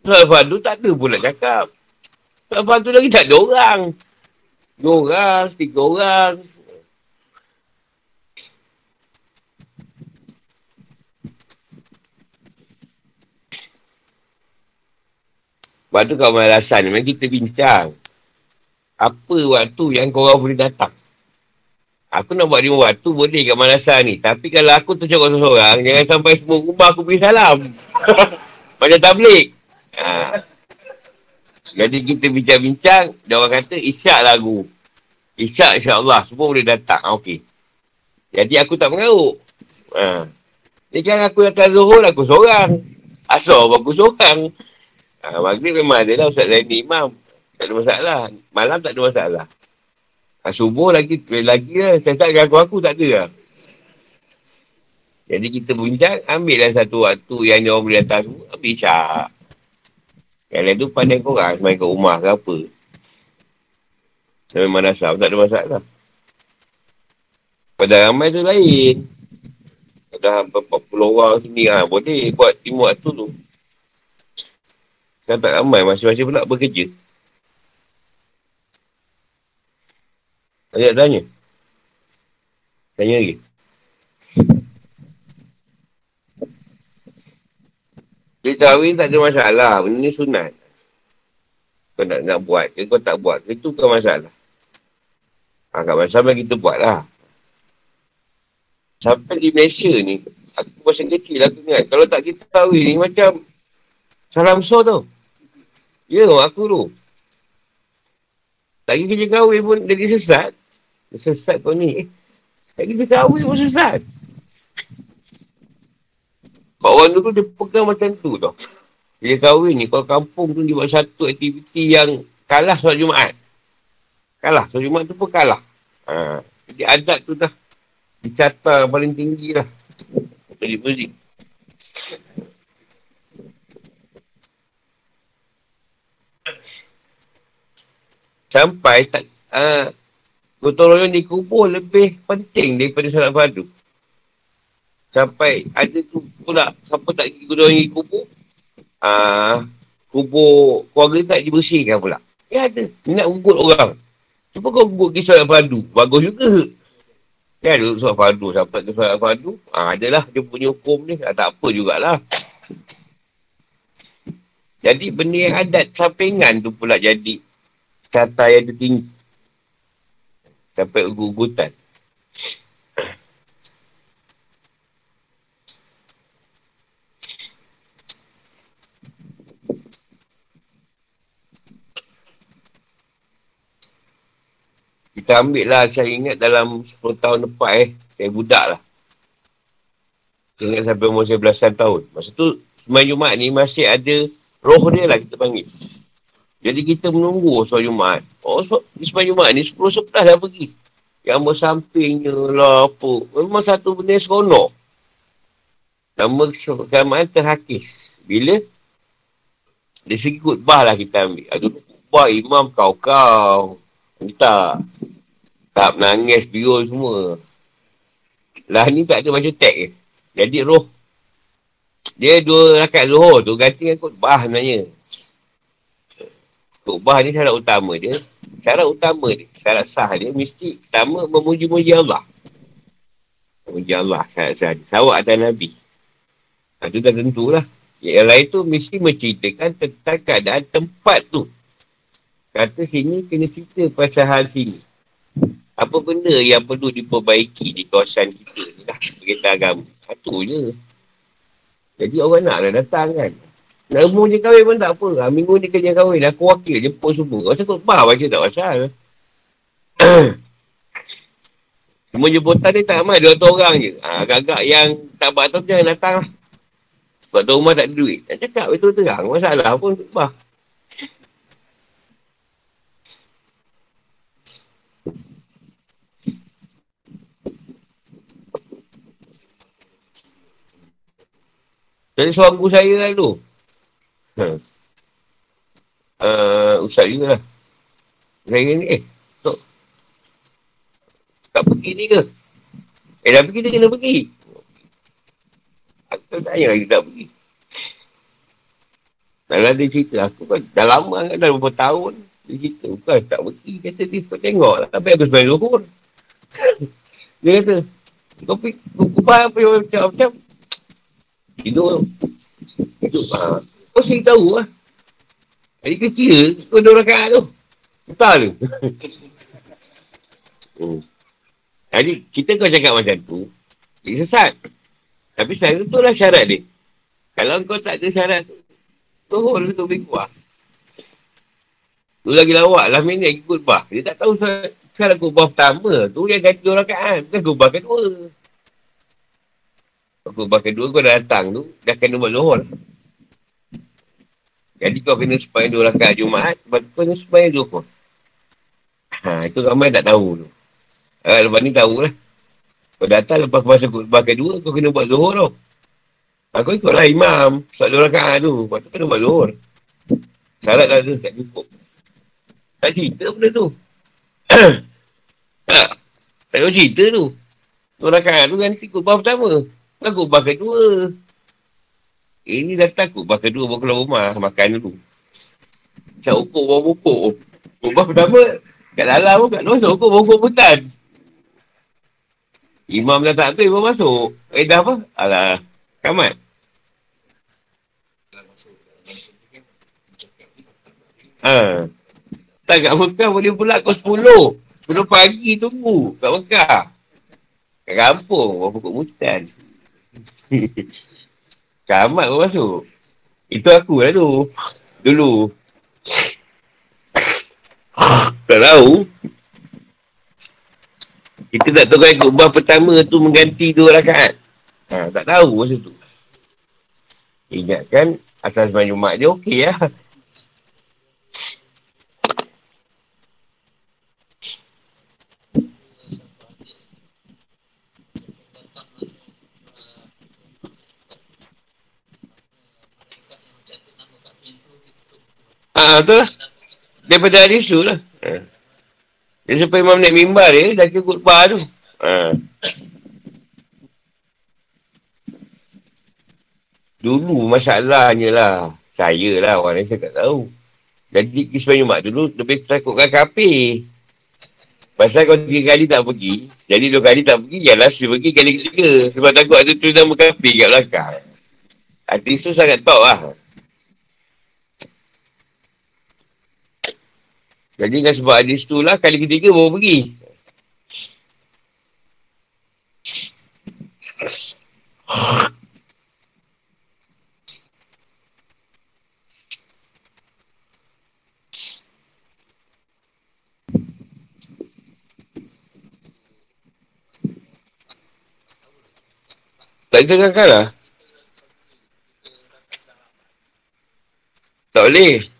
Soal fardu tak ada pula cakap. Soal fardu lagi tak ada orang. Dua orang, tiga orang. Sebab tu kalau alasan memang kita bincang. Apa waktu yang korang boleh datang? Aku nak buat lima waktu boleh kat malasan ni. Tapi kalau aku tu cakap seorang, jangan sampai semua rumah aku beri salam. Macam tablik. Ha. Jadi kita bincang-bincang, dia orang kata isyak lagu. Isyak insyaAllah, semua boleh datang. Ha, Okey. Jadi aku tak mengaruk. Ha. Ni kan aku datang zuhur, aku seorang. Asal aku seorang. Ha, maghrib memang ada lah Ustaz Zaini Imam. Tak ada masalah. Malam tak ada masalah. Ha, subuh lagi, lagi lah. Saya tak ganggu aku, tak ada lah. Jadi kita bincang, ambil lah satu waktu yang dia orang boleh datang. Ambil isyak. Yang lain tu pandai korang, semain kat rumah ke apa. Sampai mana sah, tak ada masalah. Pada ramai tu lain. Dah 40 orang sini, ha, boleh buat lima waktu tu. Kan tak ramai, masing-masing pula bekerja. Ada tanya? Tanya lagi. Dia kahwin tak ada masalah. Benda ni sunat. Kau nak, nak buat ke kau tak buat ke itu bukan masalah. Ha, kat masalah kita buat lah. Sampai di Malaysia ni, aku masa kecil aku ingat. Kalau tak kita kahwin ni macam salam so tu. Ya, aku tu. Tak kerja kahwin pun dia sesat. Sesat kau ni. Eh, tak kita kahwin pun sesat. Orang dulu dia pegang macam tu tau. Dia kahwin ni, kalau kampung tu dia buat satu aktiviti yang kalah solat Jumaat. Kalah, solat Jumaat tu pun kalah. Ha. Jadi adat tu dah dicatat paling tinggi lah. Jadi muzik. Sampai tak uh, Gotong royong di kubur lebih penting daripada salat fardu. Sampai ada tu pula, siapa tak pergi gotong royong di kubur, uh, kubur keluarga tak dibersihkan pula. Ya ada, nak ugut orang. Cuba kau ugut ke salat fardu, bagus juga. Ya ada salat fardu, sampai ke salat fardu, uh, adalah dia punya hukum ni, tak apa jugalah. Jadi benda yang adat sampingan tu pula jadi kata yang tertinggi. Sampai ugut-ugutan. Kita ambil lah, saya ingat dalam 10 tahun lepas eh. Saya budak lah. Saya ingat sampai umur saya belasan tahun. Masa tu, Semai Jumat ni masih ada roh dia lah kita panggil. Jadi kita menunggu soal Jumaat. Oh, so, sepanjang Jumaat ni 10 sebelah dah pergi. Yang bersampingnya lah apa. Memang satu benda yang seronok. Nama keagamaan terhakis. Bila? Dari segi khutbah lah kita ambil. Ada khutbah imam kau-kau. Kita. Tak menangis, biru semua. Lah ni tak ada macam tag. Jadi roh. Dia dua rakat zuhur tu ganti dengan khutbah sebenarnya. Khutbah ni syarat utama dia. Syarat utama dia, syarat sah dia mesti pertama memuji-muji Allah. Memuji Allah syarat sah dia. Sawak atas Nabi. Ha, itu dah tentulah. Yang lain tu mesti menceritakan tentang keadaan tempat tu. Kata sini kena cerita pasal hal sini. Apa benda yang perlu diperbaiki di kawasan kita ni lah. Berita agama. Satu je. Jadi orang nak datang kan. Nak umur je kahwin pun tak apa. Ha, minggu ni kerja kahwin. Aku wakil je pun semua. Kau rasa kau faham aja tak pasal. Cuma jemputan ni tak ramai. Dua orang je. Ha, agak-agak yang tak buat tu jangan datang lah. Sebab tu rumah tak ada duit. Nak cakap betul terang. Masalah pun sebab. Jadi suamku saya lah tu. Uh, Ustaz juga lah. Saya ni, eh, Tok. Tak pergi ni ke? Eh, dah pergi dia kena pergi. Aku tak tanya lagi tak pergi. Dalam dia cerita, aku kan dah lama kan, dah beberapa tahun. Dia cerita, bukan tak pergi. Kata dia, kau tengok lah. Tapi aku sebenarnya luhur. dia kata, kau pergi, kau kubah apa yang macam-macam. Tidur. Tidur. Ha. Kau sini tahu lah. Hari kecil, kau dua rakat tu. Betul tu. hmm. Jadi, kita kau cakap macam tu, dia sesat. Tapi saya tu lah syarat dia. Kalau kau tak ada syarat tu, tuhul tu lebih kuat. Tu lagi lawak lah minit ikut bah. Dia tak tahu syarat kubah pertama tu yang ganti dua rakaan. Bukan kubah kedua. Kubah kedua kau dah datang tu, dah kena buat zuhur. Jadi kau kena supaya dua rakaat Jumaat, sebab kau kena supaya zuhur. Ha, itu ramai tak tahu tu. Ha, lepas ni tahu lah. Kau datang lepas masa kubah kedua, kau kena buat zuhur tau. Ha, kau ikutlah imam, sebab dua rakaat tu. Lepas tu kena buat zuhur. Syarat dah tu, tak cukup. Tak cerita benda tu. tak. Tak cerita tu. Dua rakaat tu ganti kubah pertama. Kan kubah kedua. Ini datang kubah kedua bawa keluar rumah makan dulu. Macam ukur bawa pupuk. Kubah pertama kat dalam pun kat luar ukur bawa ukur hutan. Imam dah tak tu, imam masuk. Eh dah apa? Alah, kamat. Ha. Tak kat Mekah boleh pula kau 10. 10 pagi tunggu kat Mekah. Kat kampung, bawa pokok hutan. Kamat pun masuk. Itu aku lah tu. Dulu. tak tahu. Kita tak tahu kan kubah pertama tu mengganti dua rakaat. Ha, tak tahu masa tu. Ingatkan asal sembahyang Jumat dia okey lah. Tu lah. Daripada hari su lah. Ha. Dia sampai imam naik mimbar dia, dah kira khutbah tu. Ha. Dulu masalahnya lah. Saya lah, orang lain saya tak tahu. Jadi kisah Jumat dulu lebih takutkan kapi. Pasal kau tiga kali tak pergi, jadi dua kali tak pergi, ya last pergi kali ketiga. Sebab takut ada tu nama kapi kat belakang. Hati tu sangat tahu lah. Jadi dengan sebab hadis tu lah, kali ketiga baru pergi. Tak ditengahkan lah. Tak boleh.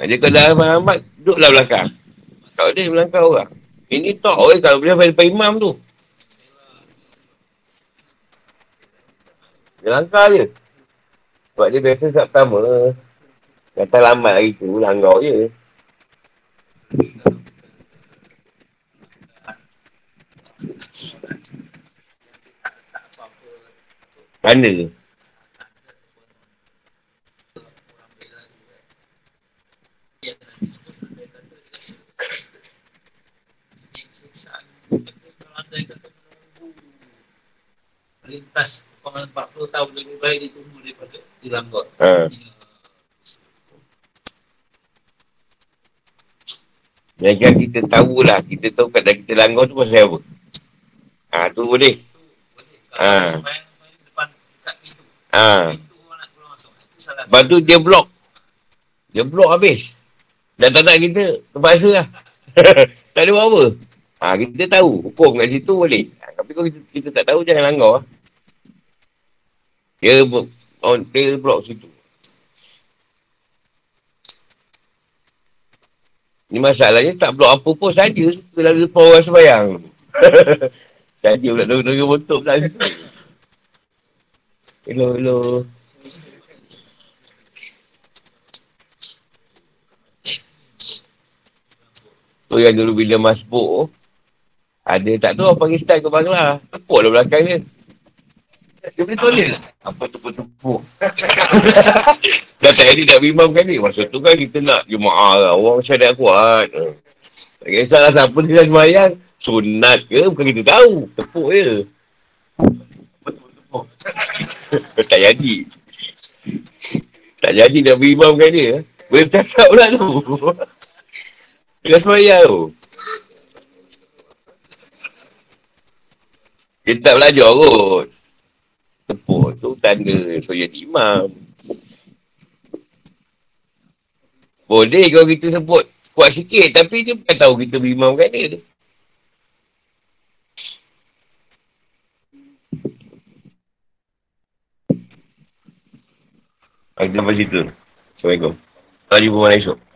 Dia kalau dah lambat, duduklah belakang. Tak boleh belakang orang. Ini tak boleh kalau boleh pada imam tu. Dia langkah je. Sebab dia biasa saat pertama. Kata lambat hari tu, langgar je. Mana Lintas Orang 40 tahun lebih baik ditunggu daripada dilanggar. Ha. Yang kan kita tahulah, kita tahu kadang kita langgar tu pasal apa. Ha, tu boleh. Kalau Ha. Ha. Lepas tu dia blok. Dia blok habis. Dan tak nak kita terpaksa lah. tak ada buat apa. Ha, kita tahu. Hukum kat situ boleh. Ha, tapi kalau kita, kita tak tahu, jangan langgar. lah. Dia on oh, tail blok situ. Ni masalahnya tak blok apa pun saja suka lalu depan orang sembahyang. Saja pula dorong-dorong bontok pula. Hello, hello. Tu yang dulu bila masbuk Ada tak tahu Pakistan ke Bangla. Tepuk lah belakang dia. Dia boleh toleh lah. Apa tepuk-tepuk. Dah tak jadi nak bimamkan dia. Masa tu kan kita nak jemaah lah. Orang syadat kuat. Ha. Tak kisahlah siapa dia semayang. Sunat ke bukan kita tahu. Tepuk je. tak jadi. Tak jadi nak bimamkan dia. Boleh bercakap pula tu. Tengah semayang tu. Dia tak belajar kot. Tepuk tu tanda so jadi imam. Boleh kalau kita sebut kuat sikit tapi dia bukan tahu kita berimamkan dia. Kita sampai situ. Assalamualaikum. Kita jumpa malam esok.